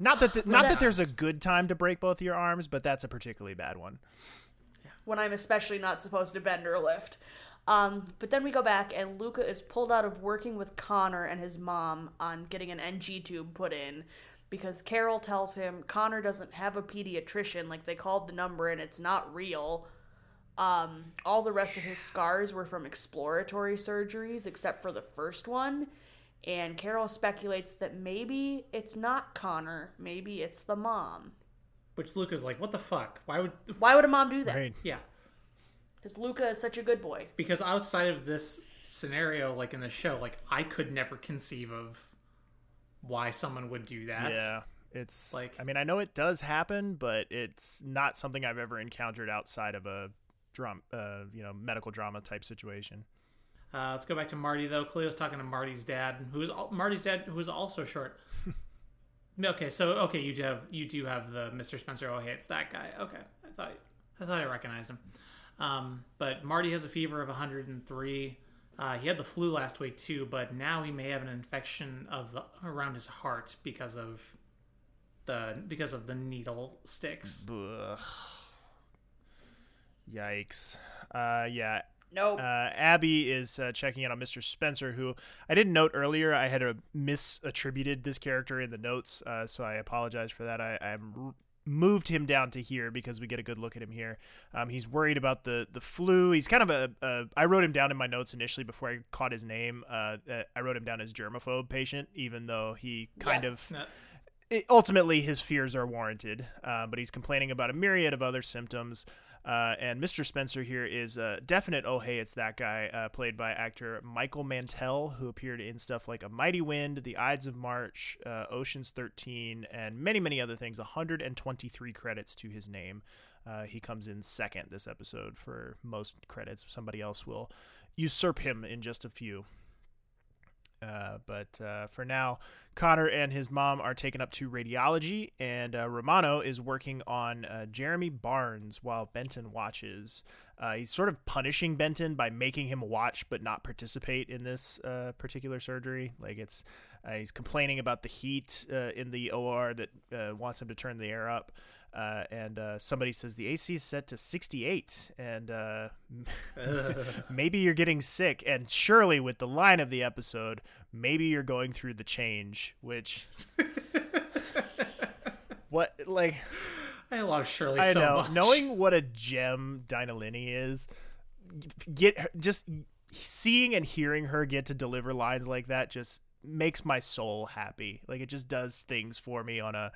Not that the, not that that- there's a good time to break both your arms, but that's a particularly bad one. when I'm especially not supposed to bend or lift. Um, but then we go back, and Luca is pulled out of working with Connor and his mom on getting an NG tube put in because Carol tells him Connor doesn't have a pediatrician, like they called the number and it's not real. Um, all the rest of his scars were from exploratory surgeries, except for the first one. And Carol speculates that maybe it's not Connor, maybe it's the mom. Which Luca's like, what the fuck? Why would? Why would a mom do that? Right. Yeah, Because Luca is such a good boy. because outside of this scenario, like in the show, like I could never conceive of why someone would do that. yeah. It's like- like I mean, I know it does happen, but it's not something I've ever encountered outside of a drum uh, you know, medical drama type situation. Uh, let's go back to Marty though. Cleo's talking to Marty's dad, who is al- Marty's dad, who is also short. okay, so okay, you do have you do have the Mr. Spencer. Oh, hey, it's that guy. Okay, I thought I thought I recognized him. Um, but Marty has a fever of 103. Uh, he had the flu last week too, but now he may have an infection of the around his heart because of the because of the needle sticks. Ugh. Yikes. Uh, yeah. Nope. Uh, Abby is uh, checking in on Mr. Spencer, who I didn't note earlier. I had a misattributed this character in the notes, uh, so I apologize for that. I, I'm r- moved him down to here because we get a good look at him here. Um, he's worried about the the flu. He's kind of a, a. I wrote him down in my notes initially before I caught his name. Uh, I wrote him down as germaphobe patient, even though he kind Yeah. of it- ultimately his fears are warranted, uh, but he's complaining about a myriad of other symptoms. Uh, and Mr. Spencer here is a definite oh hey it's that guy, uh, played by actor Michael Mantell, who appeared in stuff like A Mighty Wind, The Ides of March, uh, Ocean's 13, and many many other things. 123 credits to his name. Uh, he comes in second this episode for most credits. Somebody else will usurp him in just a few. Uh, but uh, for now, Connor and his mom are taken up to radiology, and uh, Romano is working on uh, Jeremy Barnes while Benton watches. Uh, he's sort of punishing Benton by making him watch but not participate in this uh, particular surgery. Like it's, he's complaining about the heat in the OR that wants him to turn the air up. Uh, and uh, somebody says the AC is set to 68, and uh, maybe you're getting sick. And Shirley, with the line of the episode, maybe you're going through the change, which. what, like. I love Shirley I so know. much. Knowing what a gem Dinah Lenney is, get her, just seeing and hearing her get to deliver lines like that just makes my soul happy. Like it just does things for me on a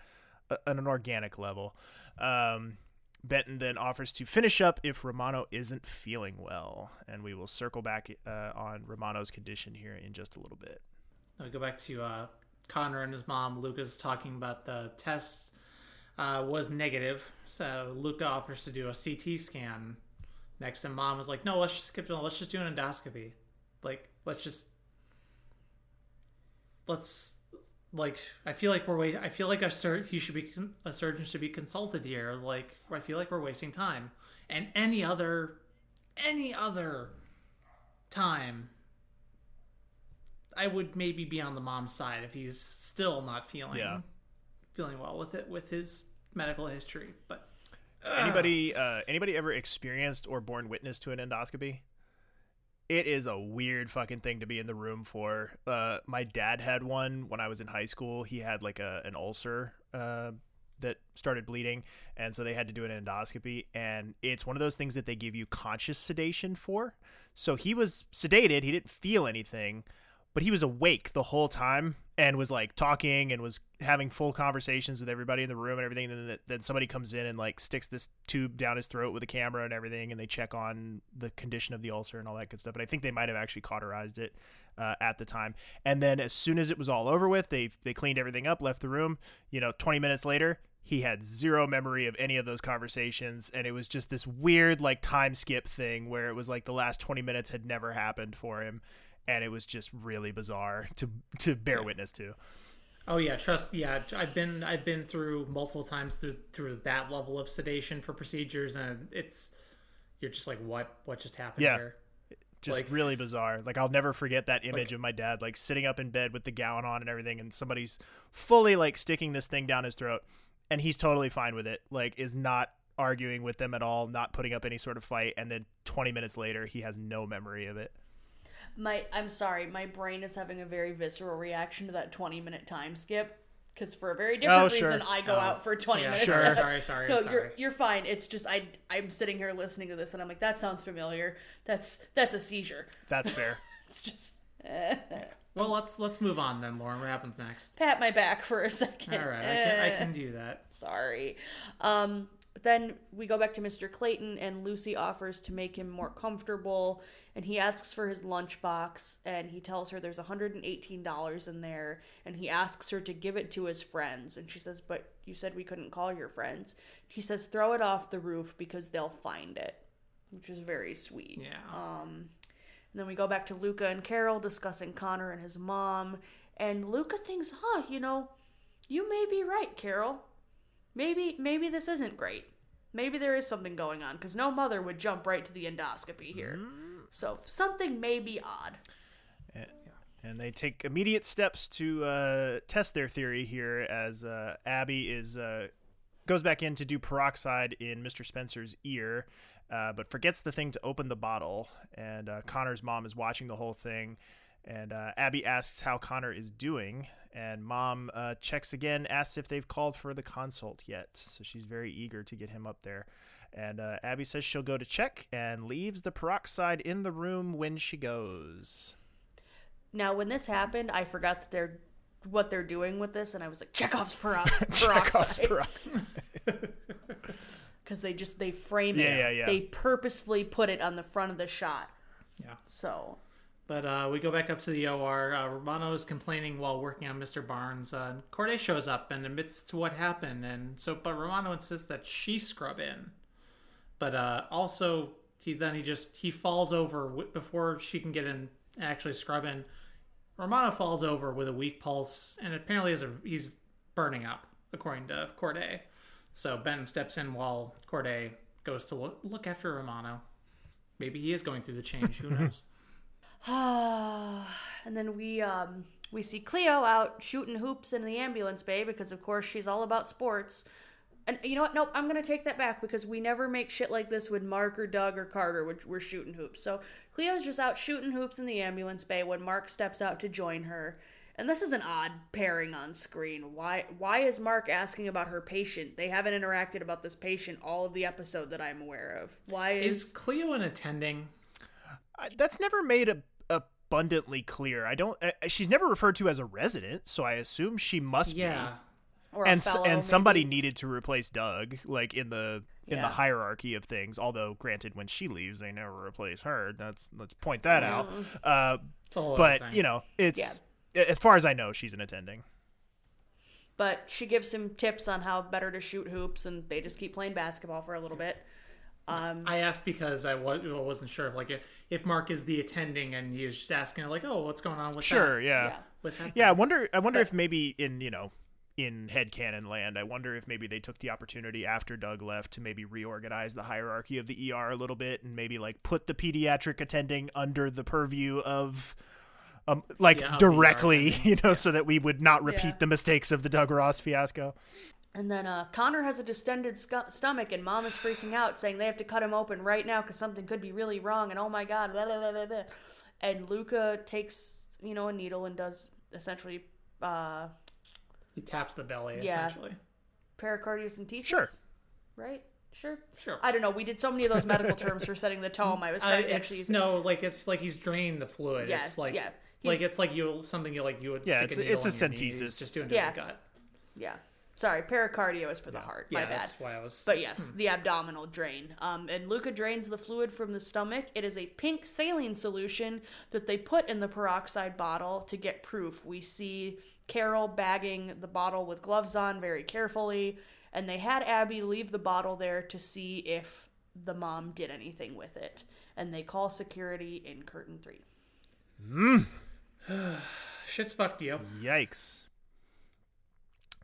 an organic level. Um, Benton then offers to finish up if Romano isn't feeling well, and we will circle back uh, on Romano's condition here in just a little bit. We go back to uh, Connor and his mom. Luca's talking about the test uh, was negative, so Luca offers to do a CT scan next, and mom was like, "No, let's just skip it. Let's just do an endoscopy. Like, let's just let's like. I feel like we're wait. I feel like a sur- he should be con- a surgeon should be consulted here. Like, I feel like we're wasting time. And any other, any other time I would maybe be on the mom's side if he's still not feeling Yeah. feeling well with it with his medical history. But Anybody uh, anybody ever experienced or borne witness to an endoscopy? It is a weird fucking thing to be in the room for. Uh, my dad had one when I was in high school. He had like a an ulcer uh, that started bleeding, and so they had to do an endoscopy. And it's one of those things that they give you conscious sedation for. So he was sedated. He didn't feel anything, but he was awake the whole time and was like talking and was having full conversations with everybody in the room and everything. And then, then somebody comes in and like sticks this tube down his throat with a camera and everything, and they check on the condition of the ulcer and all that good stuff. And I think they might have actually cauterized it uh, at the time. And then as soon as it was all over with, they they cleaned everything up, left the room. You know, 20 minutes later. He had zero memory of any of those conversations, and it was just this weird, like, time skip thing where it was like the last 20 minutes had never happened for him and it was just really bizarre to to bear witness to. Oh yeah, trust. Yeah, I've been I've been through multiple times through through that level of sedation for procedures, and it's you're just like, what what just happened Yeah. here? just Like- really bizarre. Like I'll never forget that image of my dad like sitting up in bed with the gown on and everything, and somebody's fully like sticking this thing down his throat, and he's totally fine with it. Like is not arguing with them at all, not putting up any sort of fight, and then 20 minutes later he has no memory of it. My I'm sorry, my brain is having a very visceral reaction to that 20 minute time skip. Because for a very different Oh, sure. reason, I go Oh, out for 20 yeah, minutes. sure. Sorry, sorry, no, sorry. you're you're fine. It's just I I'm sitting here listening to this and I'm like, that sounds familiar. That's that's a seizure. That's fair. It's just Well, let's let's move on then, Lauren. What happens next? pat my back for a second. All right, I can, I can do that. Sorry. Um, but then we go back to Mr. Clayton, and Lucy offers to make him more comfortable. And he asks for his lunchbox, and he tells her there's $118 in there. And he asks her to give it to his friends. And she says, But you said we couldn't call your friends. He says, Throw it off the roof because they'll find it, which is very sweet. Yeah. Um, and then we go back to Luca and Carol discussing Connor and his mom. And Luca thinks, huh, you know, you may be right, Carol. Maybe maybe this isn't great. Maybe there is something going on because no mother would jump right to the endoscopy here. So something may be odd. And they take immediate steps to uh, test their theory here as uh, Abby is uh, goes back in to do peroxide in Mr. Spencer's ear, uh, but forgets the thing to open the bottle. And uh, Connor's mom is watching the whole thing. And uh, Abby asks how Connor is doing. And mom uh, checks again, asks if they've called for the consult yet. So she's very eager to get him up there. And uh, Abby says she'll go to check and leaves the peroxide in the room when she goes. Now, when this happened, I forgot that they're what they're doing with this, and I was like, Chekhov's pero- Chekhov's peroxide. peroxide. Because they just they frame Yeah, it. yeah, yeah. They purposefully put it on the front of the shot. Yeah. So But uh, we go back up to the OR. Uh, Romano is complaining while working on Mr. Barnes. Uh, Corday shows up and admits to what happened, and so but Romano insists that she scrub in. But uh, also, he then he just he falls over w- before she can get in and actually scrub in. Romano falls over with a weak pulse, and apparently is a, he's burning up, according to Corday. So Ben steps in while Corday goes to look, look after Romano. Maybe he is going through the change. Who knows? and then we um we see Cleo out shooting hoops in the ambulance bay because of course she's all about sports. And you know what? Nope, I'm gonna take that back because we never make shit like this with Mark or Doug or Carter, which we're shooting hoops. So Cleo's just out shooting hoops in the ambulance bay when Mark steps out to join her. And this is an odd pairing on screen. Why why is Mark asking about her patient? They haven't interacted about this patient all of the episode that I'm aware of. Why is, Is Cleo an attending? I- that's never made a, abundantly clear. I don't. Uh, she's never referred to as a resident, so I assume she must Yeah. or a be. And fellow, and somebody maybe? needed to replace Doug, like in the in Yeah. the hierarchy of things. Although, granted, when she leaves, they never replace her. That's let's point that out. Uh, It's a whole other but you know, it's as far as I know, she's an attending. but she gives him tips on how better to shoot hoops and they just keep playing basketball for a little bit um I asked because I wa- I wasn't sure if like if, if Mark is the attending and he was just asking like, oh, what's going on with Sure, that? yeah. yeah With that Yeah, I wonder. I wonder if maybe in you know in headcanon land, I wonder if maybe they took the opportunity after Doug left to maybe reorganize the hierarchy of the ER a little bit and maybe like put the pediatric attending under the purview of. Um, like Yeah, of the ER directly, attending. you know, so that we would not repeat Yeah. the mistakes of the Doug Ross fiasco. And then uh connor has a distended sc- stomach and mom is freaking out saying they have to cut him open right now because something could be really wrong and oh my god blah, blah, blah, blah, blah. and luca takes you know a needle and does essentially uh He taps the belly Yeah. essentially. pericardiocentesis Sure. right sure Sure. i don't know we did so many of those medical terms for setting the tone i was Uh, trying to actually it's use it. no, like it's like he's drained the fluid. Yeah, it's like yeah. like it's like you something you like you would Yeah, stick it's- a needle it's a in knee. Centesis. just doing it Yeah. the gut. yeah sorry pericardio is for the heart Yeah, my bad that's why I was. But yes, the abdominal drain. Um, and Luca drains the fluid from the stomach. It is a pink saline solution that they put in the peroxide bottle to get proof. We see Carol bagging the bottle with gloves on very carefully, and they had Abby leave the bottle there to see if the mom did anything with it. And they call security in curtain three. Shit's fucked you. Yikes.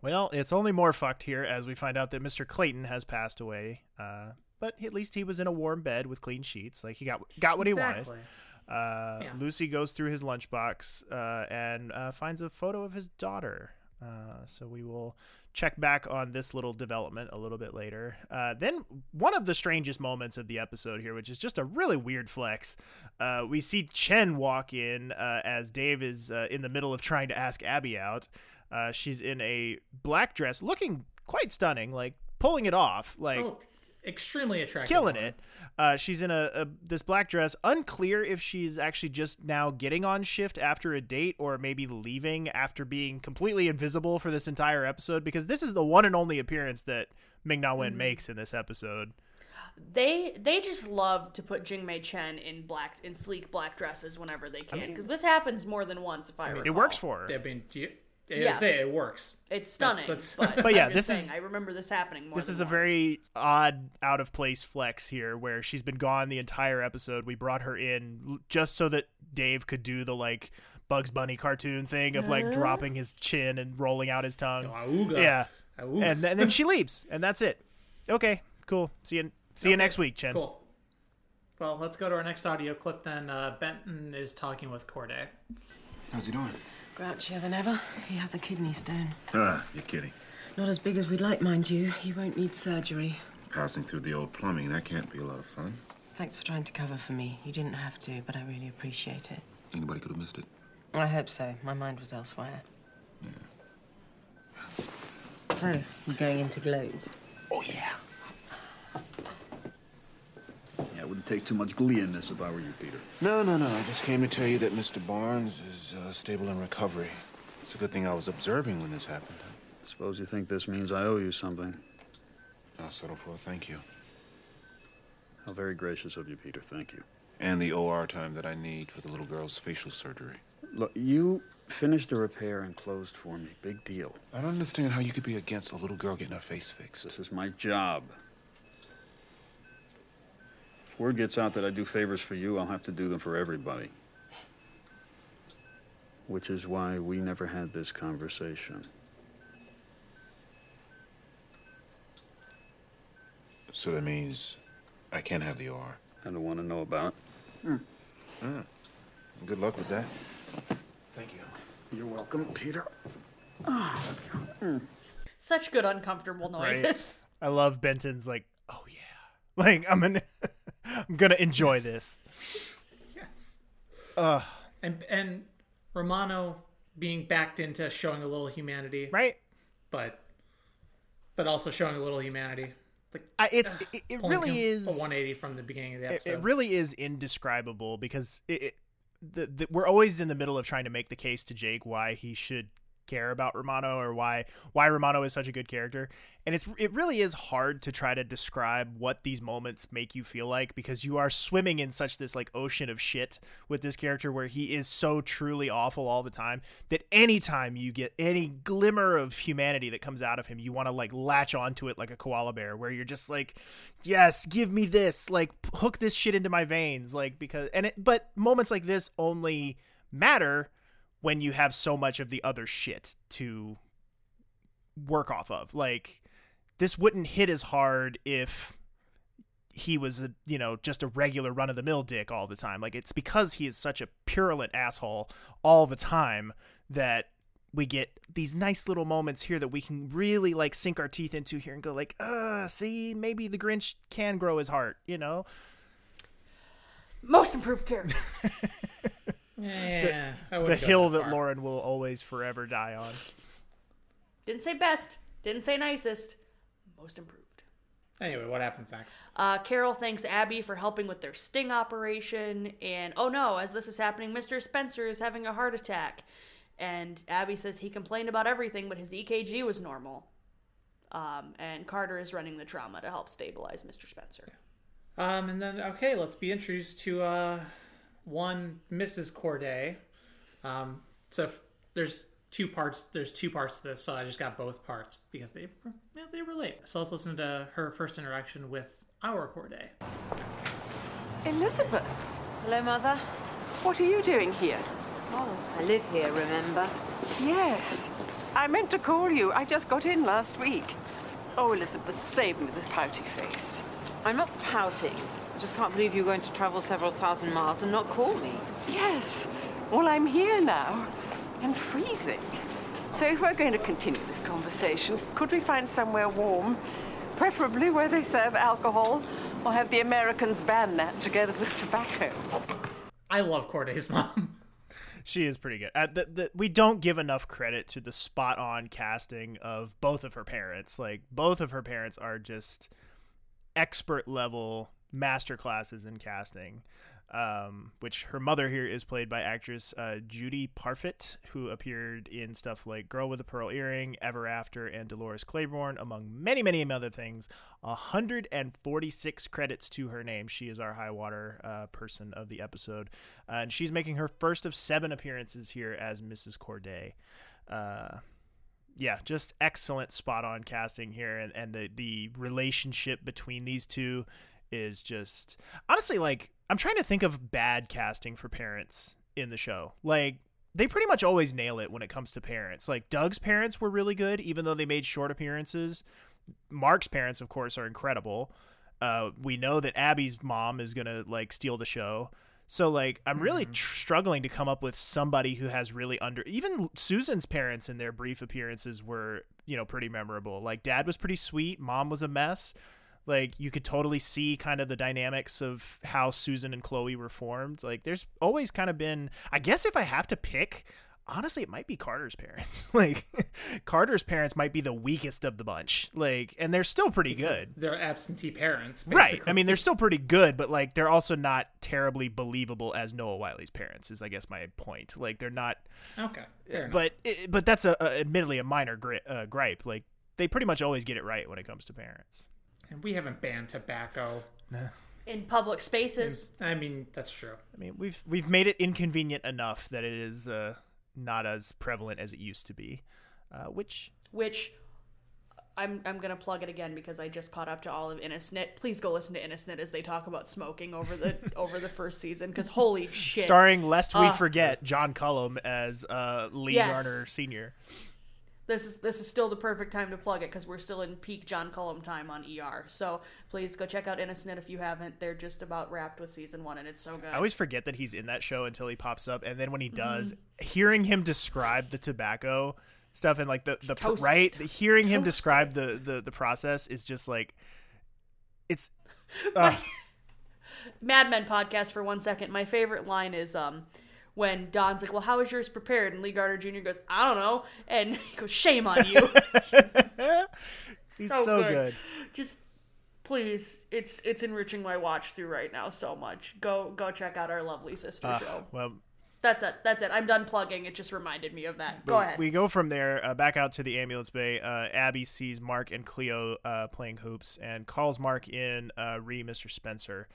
Well, it's only more fucked here as we find out that Mr. Clayton has passed away. Uh, but at least he was in a warm bed with clean sheets. Like he got got what Exactly. he wanted. Uh, Yeah. Lucy goes through his lunchbox uh, and uh, finds a photo of his daughter. Uh, so we will check back on this little development a little bit later. Uh, then one of the strangest moments of the episode here, which is just a really weird flex. Uh, we see Chen walk in uh, as Dave is uh, in the middle of trying to ask Abby out. Uh, she's in a black dress, looking quite stunning, like pulling it off, like Oh, extremely attractive. killing woman. it. Uh, she's in a, a this black dress. Unclear if she's actually just now getting on shift after a date, or maybe leaving after being completely invisible for this entire episode. Because this is the one and only appearance that Ming Na Mm-hmm. Wen makes in this episode. They they just love to put Jing Mei Chen in black in sleek black dresses whenever they can because this happens more than once if I recall. It works for her. I mean, do you, I Yeah. say it works. It's stunning, That's- but, But yeah, I'm this saying, is- I remember this happening more. This than is a once. very odd, out of place flex here, where she's been gone the entire episode. We brought her in just so that Dave could do the like Bugs Bunny cartoon thing of like dropping his chin and rolling out his tongue. Auga. Yeah, and, th- and then she leaves, and that's it. Okay, cool. See you. See you next week, Chen. Cool. Well, let's go to our next audio clip. Then uh, Benton is talking with Corday. How's he doing? Grouchier than ever. He has a kidney stone. Ah, you're kidding. Not as big as we'd like, mind you. He won't need surgery. Passing through the old plumbing, that can't be a lot of fun. Thanks for trying to cover for me. You didn't have to, but I really appreciate it. Anybody could have missed it. I hope so. My mind was elsewhere. So, you're going into Globes? Oh, yeah. Wouldn't take too much glee in this if I were you, Peter. No, no, no. I just came to tell you that Mr. Barnes is uh, stable in recovery. It's a good thing I was observing when this happened. I suppose you think this means I owe you something. I'll settle for a thank you. How very gracious of you, Peter. Thank you. And the OR time that I need for the little girl's facial surgery. Look, you finished the repair and closed for me. Big deal. I don't understand how you could be against a little girl getting her face fixed. This is my job. If word gets out that I do favors for you, I'll have to do them for everybody. Which is why we never had this conversation. So that means I can't have the OR. I don't want to know about it. Ah. Good luck with that. Thank you. You're welcome, Peter. Ah. Hmm. such good uncomfortable Right. noises. I love Benton's like, oh yeah, like I'm gonna, I'm gonna enjoy this. Yes. Ugh. And and Romano being backed into showing a little humanity, right? But but also showing a little humanity. Like I, it's ugh, it, it really is a 180 from the beginning of the It, episode. it really is indescribable because it, it the, the, we're always in the middle of trying to make the case to Jake why he should care about Romano or why why Romano is such a good character. And it's it really is hard to try to describe what these moments make you feel like because you are swimming in such this like ocean of shit with this character where he is so truly awful all the time that anytime you get any glimmer of humanity that comes out of him you want to like latch onto it like a koala bear where you're just like yes give me this like hook this shit into my veins like because and it but moments like this only matter when you have so much of the other shit to work off of. Like this wouldn't hit as hard if he was a you know just a regular run of the mill dick all the time. Like it's because he is such a purulent asshole all the time that we get these nice little moments here that we can really like sink our teeth into here and go like uh see maybe the grinch can grow his heart you know? Most improved character. yeah, I the hill that that lauren will always forever die on Didn't say best. Didn't say nicest. Most improved. Anyway, what happens next? Uh, Carol thanks Abby for helping with their sting operation, and oh no, as this is happening, Mr. Spencer is having a heart attack. And Abby says he complained about everything, but his EKG was normal. Um, and Carter is running the trauma to help stabilize Mr. Spencer. Um, and then okay, let's be introduced to uh, one Mrs. Corday. Um, so f- there's two parts. There's two parts to this, so I just got both parts because they yeah, they relate. So let's listen to her first interaction with our Corday. Elizabeth, Hello, Mother. what are you doing here? Oh, I live here, remember? Yes. I meant to call you. I just got in last week. Oh, Elizabeth, save me the pouty face. I'm not pouting. I just can't believe you're going to travel several thousand miles and not call me. Yes. Well, I'm here now. And freezing. So if we're going to continue this conversation, could we find somewhere warm? Preferably where they serve alcohol, or have the Americans ban that together with tobacco. I love Corday's mom. She is pretty good. Uh, the, the, we don't give enough credit to the spot on casting of both of her parents. Like, both of her parents are just expert level master classes in casting. Um, which her mother here is played by actress uh, Judy Parfitt, who appeared in stuff like Girl with a Pearl Earring, Ever After, and Dolores Claiborne, among many, many other things. 146 credits to her name. She is our high water uh, person of the episode, uh, and she's making her first of seven appearances here as Mrs. Corday. Uh, yeah, just excellent spot on casting here, and, and the the relationship between these two is just honestly like I'm trying to think of bad casting for parents in the show. Like they pretty much always nail it when it comes to parents. Like Doug's parents were really good, even though they made short appearances. Mark's parents, of course, are incredible. Uh, we know that Abby's mom is gonna like steal the show. So like I'm really Mhm. tr- struggling to come up with somebody who has really under even Susan's parents in their brief appearances were, you know, pretty memorable. Like dad was pretty sweet, mom was a mess. Like you could totally see kind of the dynamics of how Susan and Chloe were formed. Like there's always kind of been I guess if I have to pick, honestly it might be Carter's parents. like Carter's parents might be the weakest of the bunch. Like and they're still pretty good. They're absentee parents, Right. I mean, they're still pretty good, but like they're also not terribly believable as Noah Wyle's parents. Is I guess my point. Like they're not. Okay, fair enough. but but that's a, a admittedly a minor gri- uh, gripe. Like they pretty much always get it right when it comes to parents. And we haven't banned tobacco. In public spaces. I mean, that's true. I mean, we've we've made it inconvenient enough that it is uh, not as prevalent as it used to be. Uh, which which I'm I'm gonna plug it again because I just caught up to all of Innocent. Please go listen to Innocent as they talk about smoking over the over the first season because holy shit! starring lest we Uh, forget John Cullum as uh, Lee Yes. Garner Senior. This is this is still the perfect time to plug it because we're still in peak John Cullum time on ER. So please go check out Innocent if you haven't. They're just about wrapped with season one, and it's so good. I always forget that he's in that show until he pops up, and then when he does, Mm-hmm. hearing him describe the tobacco stuff and like the the pr- Toast right, hearing him describe the, the the process is just like it's. Uh, Mad Men podcast for one second. My favorite line is um when Don's like, "Well, how is yours prepared?" and Lee Garner Jr. goes, "I don't know," and he goes, "Shame on you." he's so, good. Just please, it's it's enriching my watch through right now so much. Go go check out our lovely sister Uh, show. well, That's it. That's it. I'm done plugging. It just reminded me of that. Go ahead. We go from there uh, back out to the ambulance bay. Uh, Abby sees Mark and Cleo uh, playing hoops and calls Mark in, uh, re Mr. Spencer.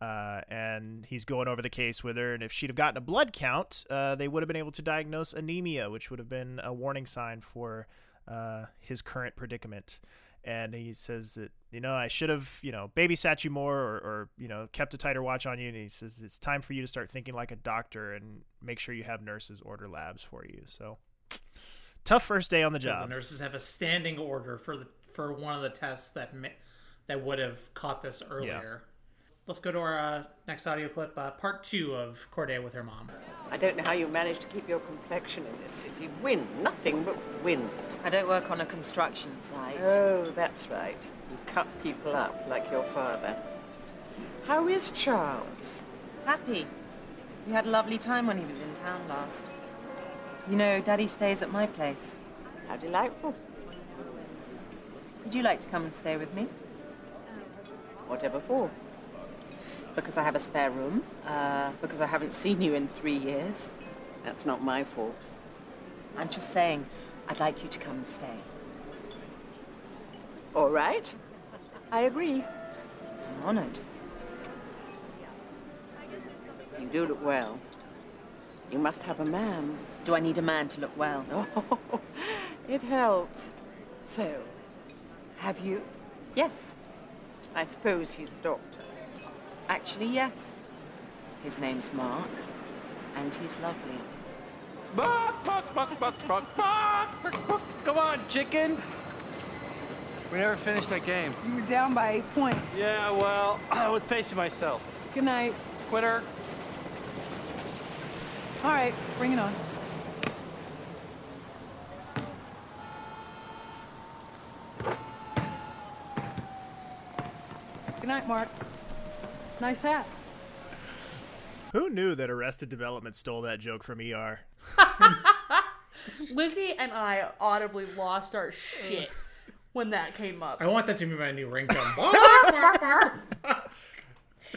Uh, and he's going over the case with her. And if she'd have gotten a blood count, uh, they would have been able to diagnose anemia, which would have been a warning sign for uh, his current predicament. And he says that, you know, I should have, you know, babysat you more or, or, you know, kept a tighter watch on you. And he says it's time for you to start thinking like a doctor and make sure you have nurses order labs for you. So tough first day on the job. the nurses have a standing order for the for one of the tests that ma- that would have caught this earlier. Let's go to our uh, next audio clip, uh, part two of Corday with her mom. I don't know how you manage to keep your complexion in this city. Wind, nothing but wind. I don't work on a construction site. Oh, that's right. You cut people up like your father. How is Charles? Happy. We had a lovely time when he was in town last. You know, Daddy stays at my place. How delightful. Would you like to come and stay with me? Whatever for. Because I have a spare room. Uh, because I haven't seen you in three years. That's not my fault. I'm just saying, I'd like you to come and stay. All right. I agree. I'm honored. You do look well. You must have a man. Do I need a man to look well? Oh, it helps. So, have you? Yes. I suppose he's a doctor. Actually, yes. His name's Mark, and he's lovely. Bark, bark, bark, bark, bark, bark, bark, bark. Come on, chicken. We never finished that game. You were down by eight points. Yeah, well, I was pacing myself. Good night. Quitter. All right, bring it on. Good night, Mark. Nice hat. Who knew that Arrested Development stole that joke from ER? Lizzie and I audibly lost our shit when that came up. I want that to be my new ringtone.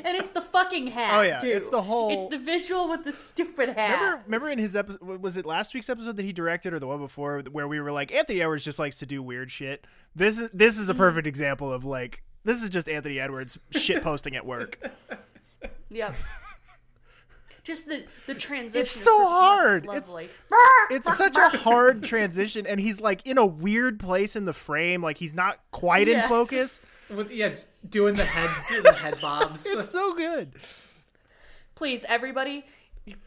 And it's the fucking hat. Oh, yeah, dude. it's the whole- It's the visual with the stupid hat. Remember, remember in his episode, was it last week's episode that he directed or the one before, where we were like, Anthony Edwards just likes to do weird shit. This is this Mm-hmm. is a perfect example of like this is just Anthony Edwards shit posting at work. Yep. Just the the transition. It's so hard. It's It's- such a hard transition, and he's like in a weird place in the frame, like he's not quite in focus. With yeah, doing the head the head bobs. It's so good. Please, everybody,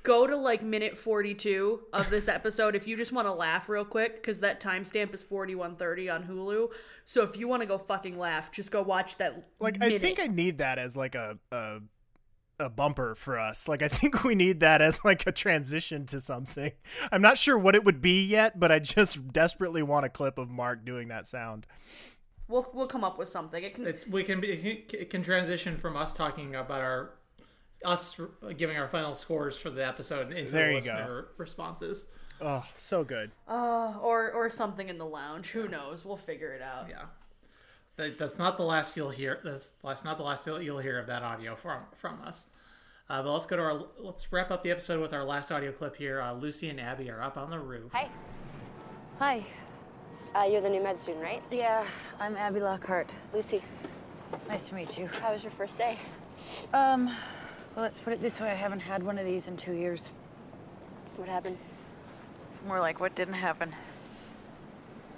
go to like minute 42 of this episode if you just want to laugh real quick, because that timestamp is 4130 on Hulu. So if you want to go fucking laugh, just go watch that. Like I think I need that as like a a a bumper for us. Like I think we need that as like a transition to something. I'm not sure what it would be yet, but I just desperately want a clip of Mark doing that sound. We'll, we'll come up with something. It can. It, we can be it can transition from us talking about our us giving our final scores for the episode into There the you go. listener responses. Oh, so good. Uh, or or something in the lounge. Who knows? We'll figure it out. Yeah. That, that's not the last you'll hear. That's, that's not the last you'll, you'll hear of that audio from from us. Uh, but let's go to our. Let's wrap up the episode with our last audio clip here. Uh, Lucy and Abby are up on the roof. Hi. Hi. Uh, you're the new med student, right? Yeah, I'm Abby Lockhart. Lucy, Nice to meet you. how was your first day? Um, well, let's put it this way. I haven't had one of these in two years. What happened? It's more like what didn't happen.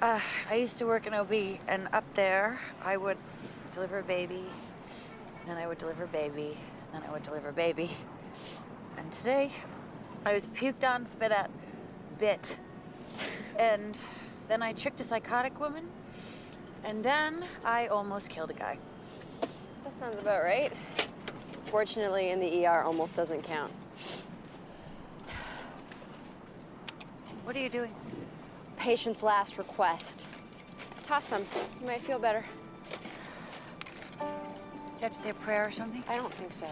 Uh, I used to work in OB, and up there, I would deliver a baby, then I would deliver a baby, then I would deliver a baby. And today, I was puked on, spit at, bit. And then I tricked a psychotic woman, and then I almost killed a guy. That sounds about right. Fortunately, in the ER, almost doesn't count. What are you doing? Patient's last request. Toss some. You might feel better. Do you have to say a prayer or something? I don't think so.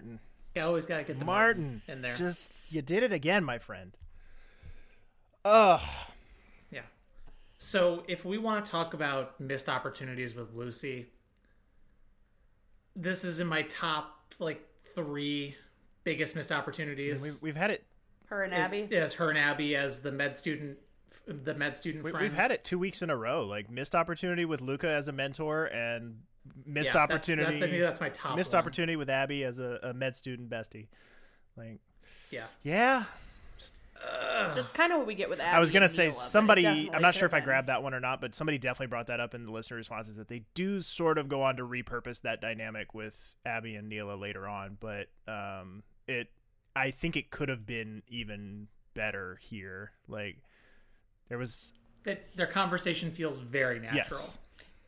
Martin. You always gotta get the Martin in there. Just you did it again, my friend. Ugh. Yeah. So if we want to talk about missed opportunities with Lucy, this is in my top like three biggest missed opportunities. We've, we've had it. Her and Abby. Yes, her and Abby as the med student, the med student We, friends. we've had it two weeks in a row. Like missed opportunity with Luca as a mentor, and missed Yeah, that's- opportunity. that's- I think that's my top Missed one. opportunity with Abby as a, a med student bestie. Like, Yeah. yeah. That's kind of what we get with Abby. I was gonna say Neela, somebody. I'm not sure could've if I grabbed that one or not, but somebody definitely brought that up in the listener responses that they do sort of go on to repurpose that dynamic with Abby and Neela later on. But um, it, I think it could have been even better here. Like there was That their conversation feels very natural. yes,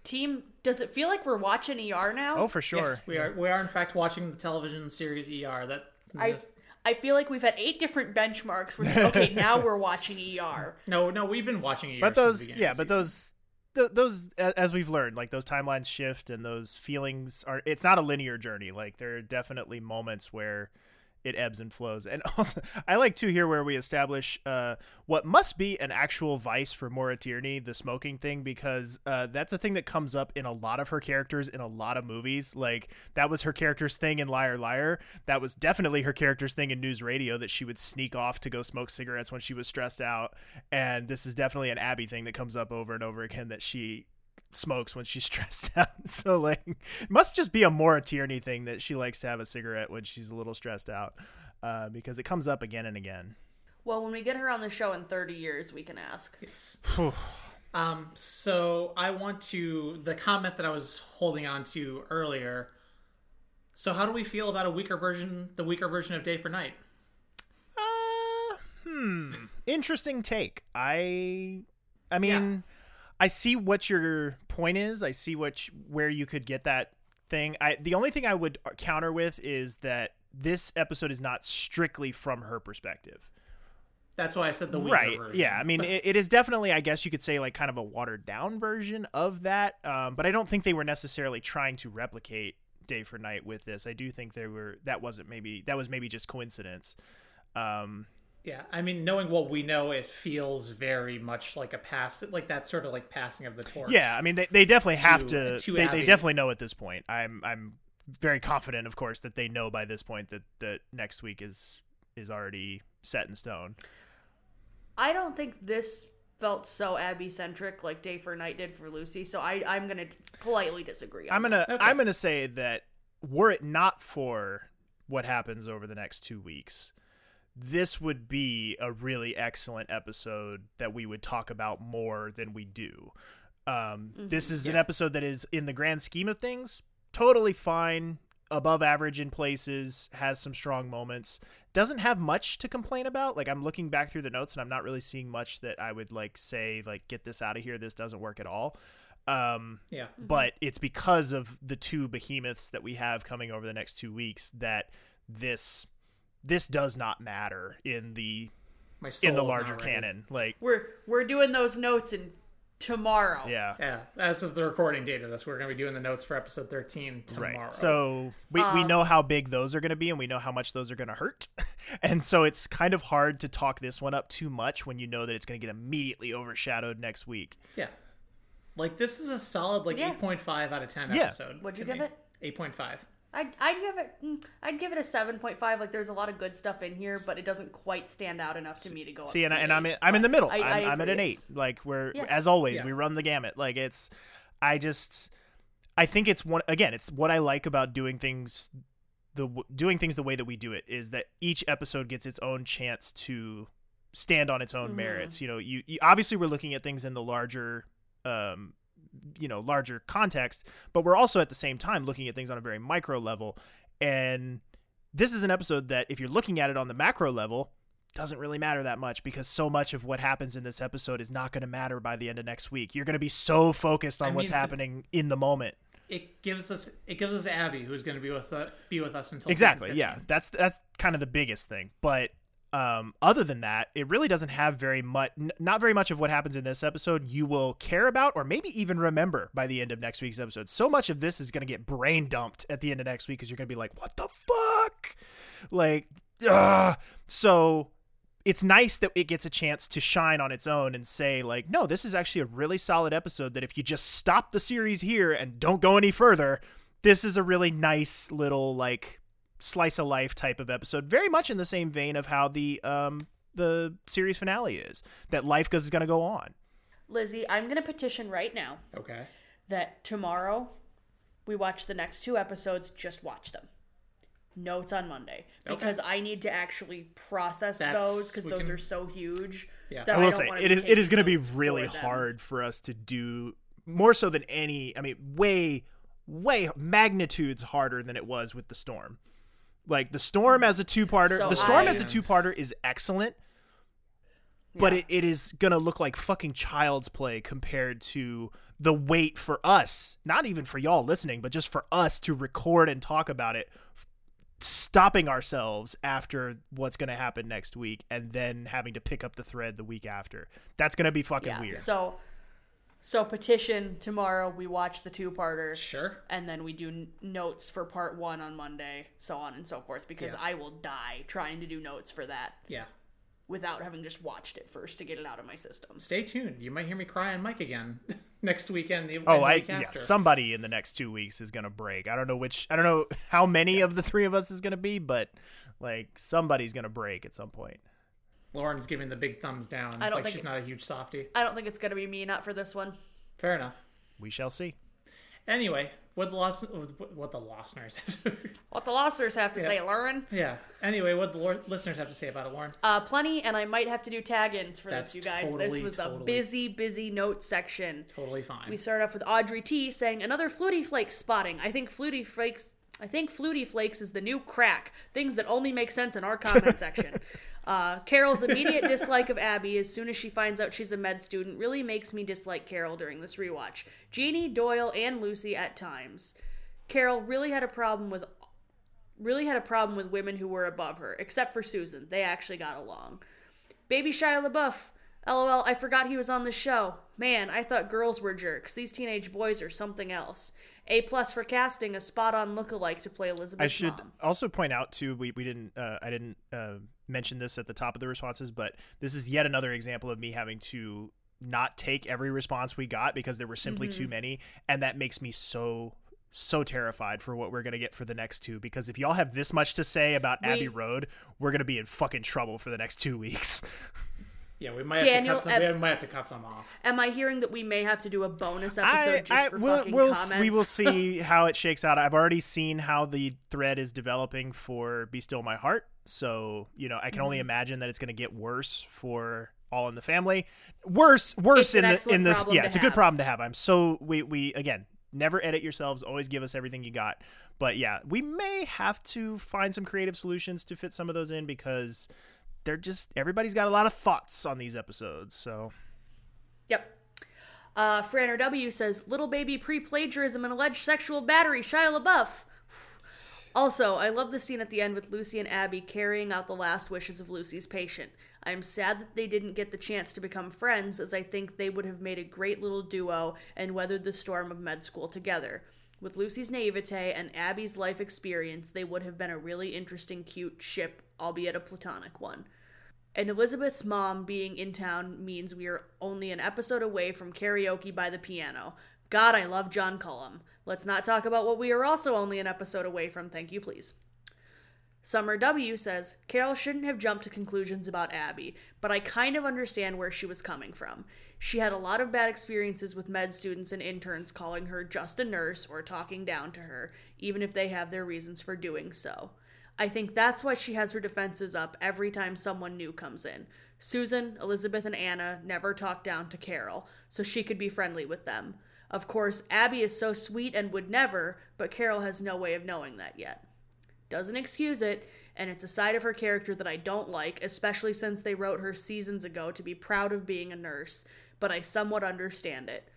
Team, does it feel like we're watching ER now? oh for sure. Yes, we are. We are in fact watching the television series ER. That I I feel like we've had eight different benchmarks. Where okay, now we're watching ER. no, no, we've been watching ER. but since the those yeah but those th- those as we've learned like those timelines shift and those feelings are it's not a linear journey like there are definitely moments where it ebbs and flows. And also i like to hear where we establish uh, what must be an actual vice for Maura Tierney, the smoking thing because uh, that's a thing that comes up in a lot of her characters in a lot of movies. Like that was her character's thing in liar liar. That was definitely her character's thing in news radio that she would sneak off to go smoke cigarettes when she was stressed out. And this is definitely an abby thing that comes up over and over again that she smokes when she's stressed out. So like, it must just be a Maura Tierney thing that she likes to have a cigarette when she's a little stressed out, uh, because it comes up again and again. Well, when we get her on the show in 30 years, we can ask. Yes. Um, so I want to the comment that I was holding on to earlier. So how do we feel about a weaker version, the weaker version of Day for Night? Hmm. Interesting take. I I mean, I see what your point is. I see what you- where you could get that thing. I the only thing I would counter with is that this episode is not strictly from her perspective. That's why I said the weaker right version. yeah i mean it, it is definitely i guess you could say like kind of a watered down version of that um, but i don't think they were necessarily trying to replicate day for night with this i do think they were that wasn't maybe that was maybe just coincidence um, Yeah, I mean, knowing what we know, it feels very much like a pass, like that sort of like passing of the torch. yeah i mean they, they definitely have to- to, to they, Abby. they definitely know at this point i'm i'm very confident of course that they know by this point that that next week is is already set in stone I don't think this felt so Abby centric like Day for Night did for Lucy, so I, I'm going to politely disagree. on I'm gonna that. I'm gonna say that were it not for what happens over the next two weeks, this would be a really excellent episode that we would talk about more than we do. Um, This Mm-hmm. is an episode that is, in the grand scheme of things, totally fine, above average in places, has some strong moments, doesn't have much to complain about. Like I'm looking back through the notes and I'm not really seeing much that I would like say like get this out of here. This doesn't work at all. Um, Yeah. but it's because of the two behemoths that we have coming over the next two weeks that this this does not matter in the My in the larger canon. Like We're we're doing those notes in tomorrow. yeah. Yeah, as of the recording date of this, we're going to be doing the notes for episode 13 tomorrow. Right. So we, we Um, know how big those are going to be and we know how much those are going to hurt. and so it's kind of hard to talk this one up too much when you know that it's going to get immediately overshadowed next week. yeah. Like, this is a solid, like, Yeah. 8.5 out of 10 Yeah. episode. What'd you give me. it? 8.5. I'd, I'd give it mm, I'd give it a seven point five. Like there's a lot of good stuff in here, but it doesn't quite stand out enough to me to go. See, and, I, and an I'm in, I'm in the middle. I- I, I am I'm at an eight. Like we're Yeah. as always, Yeah. we run the gamut. Like it's, I just, I think it's one again. It's what I like about doing things, the doing things the way that we do it is that each episode gets its own chance to stand on its own Mhm. merits. You know, you, you obviously we're looking at things in the larger, um, you know, larger context, but we're also at the same time looking at things on a very micro level. And this is an episode that, if you're looking at it on the macro level, doesn't really matter that much because so much of what happens in this episode is not going to matter by the end of next week. You're going to be so focused on I what's mean, the- happening in the moment. It gives us it gives us Abby, who's going to be with us, be with us until Exactly. Yeah. That's that's kind of the biggest thing. But um, other than that, it really doesn't have very much. N- not very much of what happens in this episode you will care about, or maybe even remember by the end of next week's episode. So much of this is going to get brain dumped at the end of next week because you're going to be like, "What the fuck?" Like, ugh. so it's nice that it gets a chance to shine on its own and say like no this is actually a really solid episode that if you just stop the series here and don't go any further this is a really nice little like slice of life type of episode very much in the same vein of how the um the series finale is that life is going to go on Lizzie, I'm gonna petition right now Okay. that tomorrow we watch the next two episodes. Just watch them. Notes on Monday Okay. because I need to actually process That's- those because those can- are so huge. Yeah. that I will don't say wanna it be is it is going to be really for hard for us to do more so than any. I mean, way way magnitudes harder than it was with the storm. Like the storm as a two-parter, So the storm I- as a two-parter is excellent, but Yeah. it, it is gonna look like fucking child's play compared to the wait for us, not even for y'all listening, but just for us to record and talk about it stopping ourselves after what's going to happen next week and then having to pick up the thread the week after. That's going to be fucking Yeah. weird. So, so petition tomorrow. We watch the two parter. Sure. And then we do n- notes for part one on Monday, so on and so forth. Because Yeah. I will die trying to do notes for that Yeah. without having just watched it first to get it out of my system. Stay tuned. You might hear me cry on mic again next weekend. The, and Oh, the I week yeah, after. somebody in the next 2 weeks is going to break. I don't know which I don't know how many of the 3 of us is going to be, but like somebody's going to break at some point. Lauren's giving the big thumbs down. I don't like think she's it- not a huge softie. I don't think it's gonna be me. Not for this one. Fair enough. We shall see. Anyway, what the lost what the listeners What the losters have to Yeah. say, Lauren. yeah. Anyway, what the lor- listeners have to say about it, Lauren. Uh, plenty, and I might have to do tag-ins for That's this, you guys. this totally, was a busy, busy note section. Totally fine. We start off with Audrey T saying another Flutie Flakes spotting. I think Flutie Flakes. I think Flutie Flakes is the new crack. Things that only make sense in our comment section. Uh, Carol's immediate dislike of Abby as soon as she finds out she's a med student really makes me dislike Carol during this rewatch. Jeannie, Doyle, and Lucy at times. Carol really had a problem with really had a problem with women who were above her, except for Susan. They actually got along. Baby Shia LaBeouf. LOL, I forgot he was on the show. Man, I thought girls were jerks. These teenage boys are something else. A plus for casting a spot on lookalike to play Elizabeth. I should also point out too. We, we didn't. Uh, I didn't uh, mention this at the top of the responses, but this is yet another example of me having to not take every response we got because there were simply Mhm. too many, and that makes me so so terrified for what we're gonna get for the next two. Because if y'all have this much to say about We- Abbey Road, we're gonna be in fucking trouble for the next two weeks. Yeah, we might have to cut some. Eb- we might have to cut some off. Am I hearing that we may have to do a bonus episode I, just I for we'll, fucking we'll comments? we will see how it shakes out. I've already seen how the thread is developing for "Be Still My Heart," so you know I can only Mhm. imagine that it's going to get worse for All in the Family. Worse, worse in the in this. Yeah, to it's a good problem to have. I'm so we we again never edit yourselves. Always give us everything you got. But yeah, we may have to find some creative solutions to fit some of those in because they're just everybody's got a lot of thoughts on these episodes. So Yep. Uh, Franner W says, "Little baby pre-plagiarism and alleged sexual battery." Shia LaBeouf. Also, I love the scene at the end with Lucy and Abby carrying out the last wishes of Lucy's patient. I am sad that they didn't get the chance to become friends, as I think they would have made a great little duo and weathered the storm of med school together. With Lucy's naivete and Abby's life experience, they would have been a really interesting, cute ship, albeit a platonic one. And Elizabeth's mom being in town means we are only an episode away from karaoke by the piano. God, I love John Cullum. Let's not talk about what we are also only an episode away from, thank you, please. Summer W says Carol shouldn't have jumped to conclusions about Abby, but I kind of understand where she was coming from. She had a lot of bad experiences with med students and interns calling her just a nurse or talking down to her, even if they have their reasons for doing so. I think that's why she has her defenses up every time someone new comes in. Susan, Elizabeth, and Anna never talk down to Carol, so she could be friendly with them. Of course, Abby is so sweet and would never, but Carol has no way of knowing that yet. Doesn't excuse it, and it's a side of her character that I don't like, especially since they wrote her seasons ago to be proud of being a nurse, but I somewhat understand it.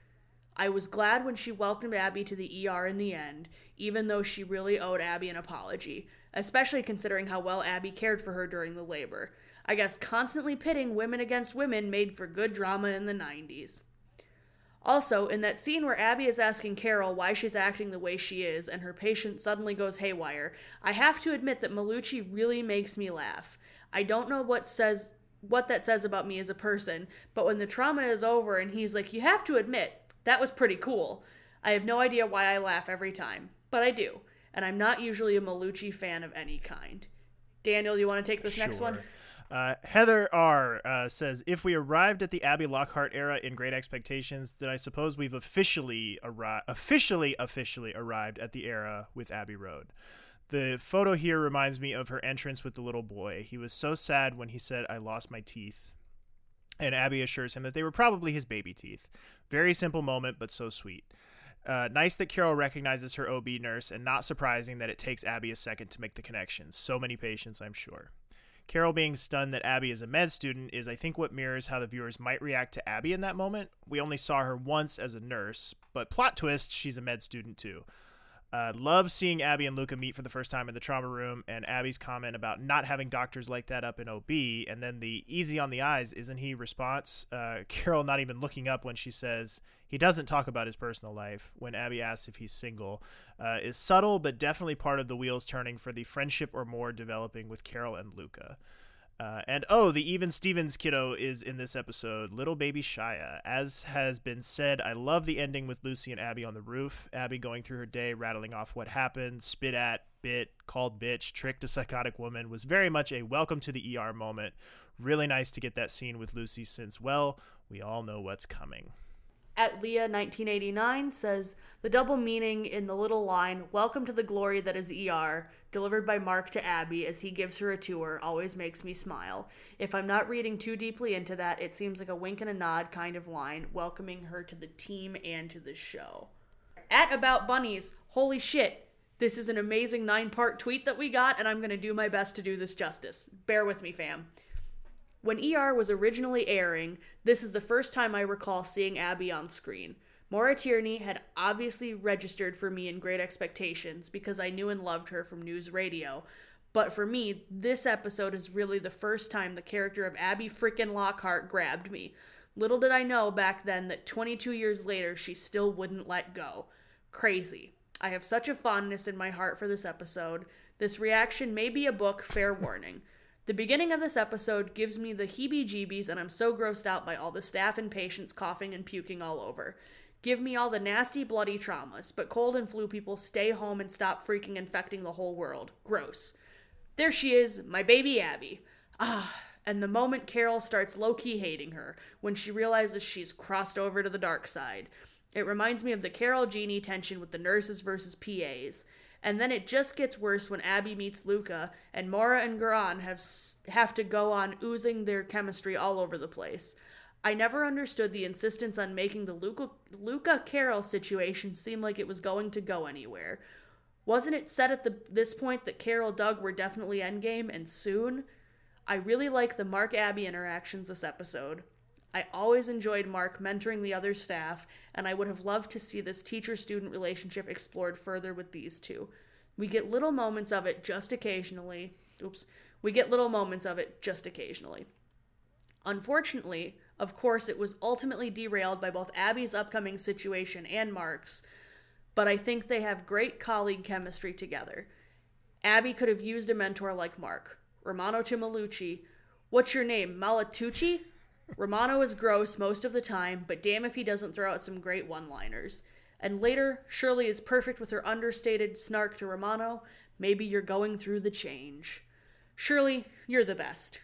I was glad when she welcomed Abby to the ER in the end, even though she really owed Abby an apology, especially considering how well Abby cared for her during the labor. I guess constantly pitting women against women made for good drama in the 90s. Also, in that scene where Abby is asking Carol why she's acting the way she is and her patient suddenly goes haywire, I have to admit that Malucci really makes me laugh. I don't know what says what that says about me as a person, but when the trauma is over and he's like, "You have to admit, that was pretty cool." I have no idea why I laugh every time, but I do, and I'm not usually a Malucci fan of any kind. Daniel, you want to take this next one? Sure. Uh, Heather R uh, says, "If we arrived at the Abby Lockhart era in Great Expectations, then I suppose we've officially officially, officially arrived at the era with Abbey Road." The photo here reminds me of her entrance with the little boy. He was so sad when he said, "I lost my teeth," and Abby assures him that they were probably his baby teeth. Very simple moment, but so sweet. Uh, nice that Carol recognizes her OB nurse, and not surprising that it takes Abby a second to make the connection. So many patients, I'm sure. Carol being stunned that Abby is a med student is, I think, what mirrors how the viewers might react to Abby in that moment. We only saw her once as a nurse, but plot twist, she's a med student too. Uh, love seeing Abby and Luca meet for the first time in the trauma room, and Abby's comment about not having doctors like that up in OB, and then the easy on the eyes, isn't he response? Uh, Carol not even looking up when she says he doesn't talk about his personal life when Abby asks if he's single, uh, is subtle but definitely part of the wheels turning for the friendship or more developing with Carol and Luca. Uh, and oh, the Even Stevens kiddo is in this episode, little baby Shia. As has been said, I love the ending with Lucy and Abby on the roof. Abby going through her day, rattling off what happened, spit at, bit, called bitch, tricked a psychotic woman, was very much a welcome to the ER moment. Really nice to get that scene with Lucy since, well, we all know what's coming. At Leah1989 says, The double meaning in the little line, Welcome to the glory that is ER, delivered by Mark to Abby as he gives her a tour, always makes me smile. If I'm not reading too deeply into that, it seems like a wink and a nod kind of line, welcoming her to the team and to the show. At About Bunnies, holy shit, this is an amazing nine part tweet that we got, and I'm going to do my best to do this justice. Bear with me, fam. When ER was originally airing, this is the first time I recall seeing Abby on screen. Maura Tierney had obviously registered for me in Great Expectations because I knew and loved her from news radio. But for me, this episode is really the first time the character of Abby frickin' Lockhart grabbed me. Little did I know back then that 22 years later, she still wouldn't let go. Crazy. I have such a fondness in my heart for this episode. This reaction may be a book, fair warning. The beginning of this episode gives me the heebie jeebies, and I'm so grossed out by all the staff and patients coughing and puking all over. Give me all the nasty, bloody traumas, but cold and flu people stay home and stop freaking infecting the whole world. Gross. There she is, my baby Abby. Ah, and the moment Carol starts low key hating her, when she realizes she's crossed over to the dark side. It reminds me of the Carol Jeannie tension with the nurses versus PAs. And then it just gets worse when Abby meets Luca, and Maura and Goran have have to go on oozing their chemistry all over the place. I never understood the insistence on making the Luca, Luca Carol situation seem like it was going to go anywhere. Wasn't it said at the, this point that Carol Doug were definitely endgame and soon? I really like the Mark Abby interactions this episode. I always enjoyed Mark mentoring the other staff, and I would have loved to see this teacher student relationship explored further with these two. We get little moments of it just occasionally. Oops. We get little moments of it just occasionally. Unfortunately, of course, it was ultimately derailed by both Abby's upcoming situation and Mark's, but I think they have great colleague chemistry together. Abby could have used a mentor like Mark. Romano to Malucci. What's your name? Malatucci? Romano is gross most of the time, but damn if he doesn't throw out some great one liners. And later, Shirley is perfect with her understated snark to Romano. Maybe you're going through the change. Shirley, you're the best.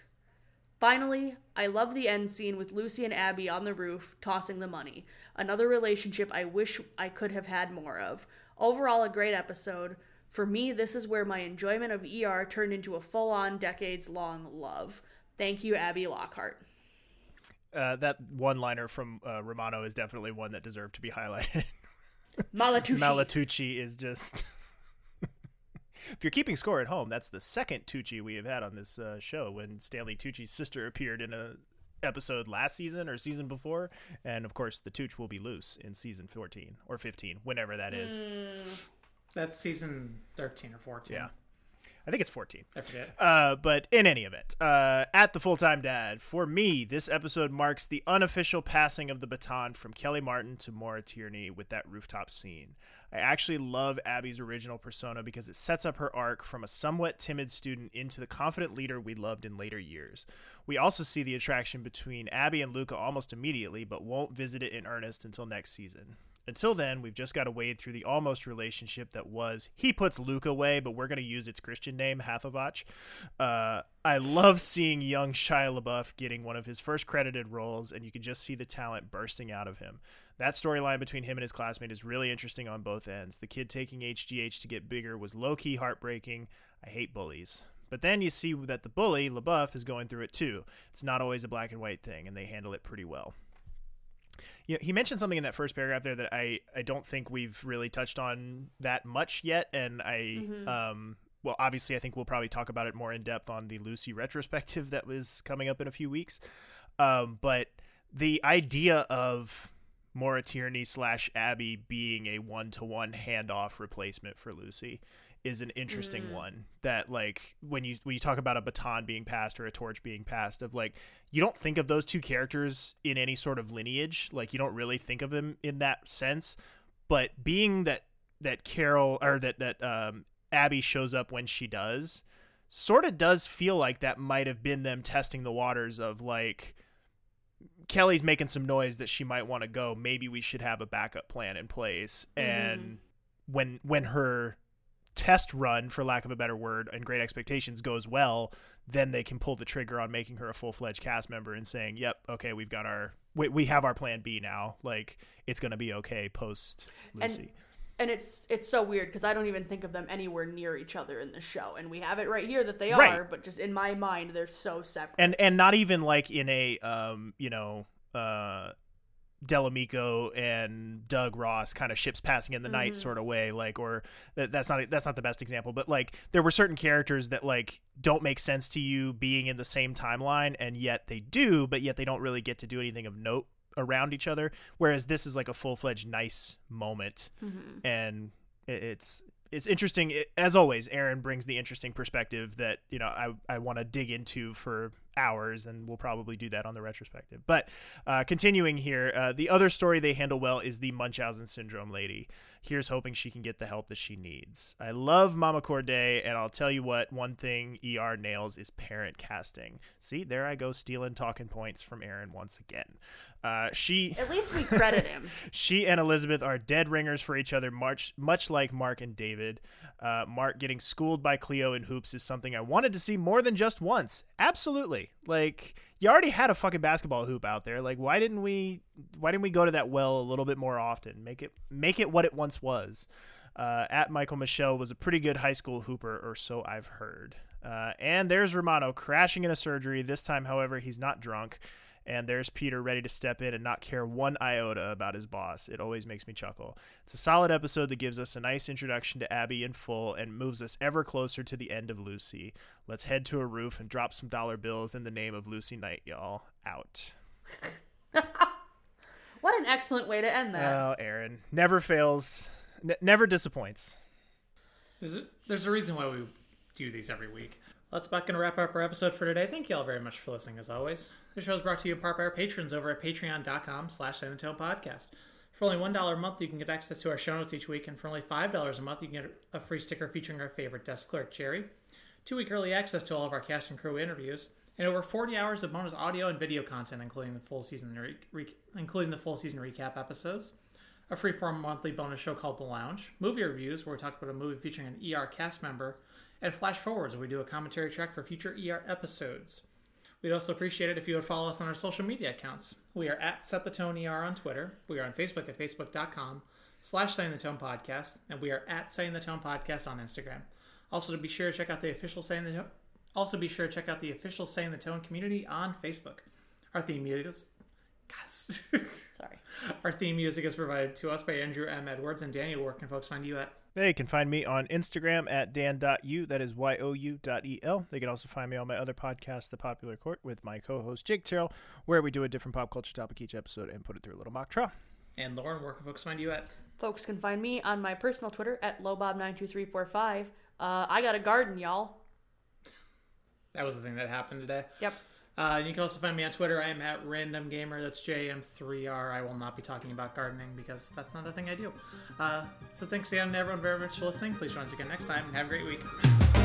Finally, I love the end scene with Lucy and Abby on the roof tossing the money. Another relationship I wish I could have had more of. Overall, a great episode. For me, this is where my enjoyment of ER turned into a full on, decades long love. Thank you, Abby Lockhart. Uh, that one liner from uh, Romano is definitely one that deserved to be highlighted. Malatucci. Malatucci is just. If you're keeping score at home, that's the second Tucci we have had on this uh, show. When Stanley Tucci's sister appeared in a episode last season or season before, and of course the Tooch will be loose in season 14 or 15, whenever that is. Mm, that's season 13 or 14. Yeah. I think it's 14. I forget. Uh, but in any event, uh, at the full time dad, for me, this episode marks the unofficial passing of the baton from Kelly Martin to Maura Tierney with that rooftop scene. I actually love Abby's original persona because it sets up her arc from a somewhat timid student into the confident leader we loved in later years. We also see the attraction between Abby and Luca almost immediately, but won't visit it in earnest until next season. Until then, we've just got to wade through the almost relationship that was. He puts Luke away, but we're going to use its Christian name, Hathavach. Uh, I love seeing young Shia LaBeouf getting one of his first credited roles, and you can just see the talent bursting out of him. That storyline between him and his classmate is really interesting on both ends. The kid taking HGH to get bigger was low key heartbreaking. I hate bullies. But then you see that the bully, LaBeouf, is going through it too. It's not always a black and white thing, and they handle it pretty well. Yeah, he mentioned something in that first paragraph there that I, I don't think we've really touched on that much yet, and I Mm-hmm. um well obviously I think we'll probably talk about it more in depth on the Lucy retrospective that was coming up in a few weeks, um but the idea of Maura Tierney slash Abby being a one to one handoff replacement for Lucy is an interesting Mm. one that like when you when you talk about a baton being passed or a torch being passed of like you don't think of those two characters in any sort of lineage like you don't really think of them in that sense but being that that Carol or that that um Abby shows up when she does sort of does feel like that might have been them testing the waters of like Kelly's making some noise that she might want to go. Maybe we should have a backup plan in place. And when when her test run, for lack of a better word, and Great Expectations goes well, then they can pull the trigger on making her a full fledged cast member and saying, "Yep, okay, we've got our we, we have our plan B now. Like it's gonna be okay post Lucy. And and it's it's so weird because I don't even think of them anywhere near each other in the show, and we have it right here that they Right. are, but just in my mind they're so separate. and and not even like in a um you know uh Del Amico and Doug Ross kind of ships passing in the night Mhm. sort of way like or that, that's not that's not the best example but like there were certain characters that like don't make sense to you being in the same timeline and yet they do but yet they don't really get to do anything of note around each other whereas this is like a full-fledged nice moment Mhm. and it- it's it's interesting as always aaron brings the interesting perspective that you know i, I want to dig into for hours and we'll probably do that on the retrospective. But uh, continuing here uh, the other story they handle well is the munchausen syndrome lady. Here's hoping she can get the help that she needs. I love mama corday and i'll tell you what one thing er nails is parent casting. See there i go stealing talking points from aaron once again uh, she At least we credit him. she and Elizabeth are dead ringers for each other, much much like Mark and David. Uh, Mark getting schooled by Cleo in hoops is something I wanted to see more than just once. Absolutely, like you already had a fucking basketball hoop out there. Like why didn't we? Why didn't we go to that well a little bit more often? Make it make it what it once was. Uh, at Michael Michelle was a pretty good high school hooper, or so I've heard. Uh, and there's Romano crashing in a surgery. This time, however, he's not drunk. And there's Peter ready to step in and not care one iota about his boss. It always makes me chuckle. It's a solid episode that gives us a nice introduction to Abby in full and moves us ever closer to the end of Lucy. Let's head to a roof and drop some dollar bills in the name of Lucy Knight, y'all. Out. What an excellent way to end that. Oh, Aaron. Never fails, n- never disappoints. There's a, there's a reason why we do these every week. Let's going and wrap up our episode for today. Thank you all very much for listening, as always. The show is brought to you in part by our patrons over at patreon.com slash Podcast. For only $1 a month, you can get access to our show notes each week, and for only $5 a month, you can get a free sticker featuring our favorite desk clerk, Jerry, two-week early access to all of our cast and crew interviews, and over 40 hours of bonus audio and video content, including the full season re- re- including the full season recap episodes, a freeform monthly bonus show called The Lounge, movie reviews where we talk about a movie featuring an ER cast member, and flash forwards where we do a commentary track for future ER episodes. We'd also appreciate it if you would follow us on our social media accounts. We are at Set the Tone ER on Twitter. We are on Facebook at facebook.com slash Setting the Tone Podcast, and we are at Setting the Tone Podcast on Instagram. Also, to be sure to check out the official Setting the Tone. Also, be sure to check out the official Setting the Tone community on Facebook. Our theme music is Guys. Sorry. Our theme music is provided to us by Andrew M. Edwards and Daniel. Where can folks find you at? They can find me on Instagram at dan.u, that is Y-O-U dot E-L. They can also find me on my other podcast, The Popular Court, with my co-host Jake Terrell, where we do a different pop culture topic each episode and put it through a little mock trial. And Lauren, where can folks find you at? Folks can find me on my personal Twitter at lowbob92345. Uh, I got a garden, y'all. That was the thing that happened today. Yep. Uh, you can also find me on Twitter. I am at Random Gamer. That's JM3R. I will not be talking about gardening because that's not a thing I do. Uh, so thanks again, everyone, very much for listening. Please join us again next time have a great week.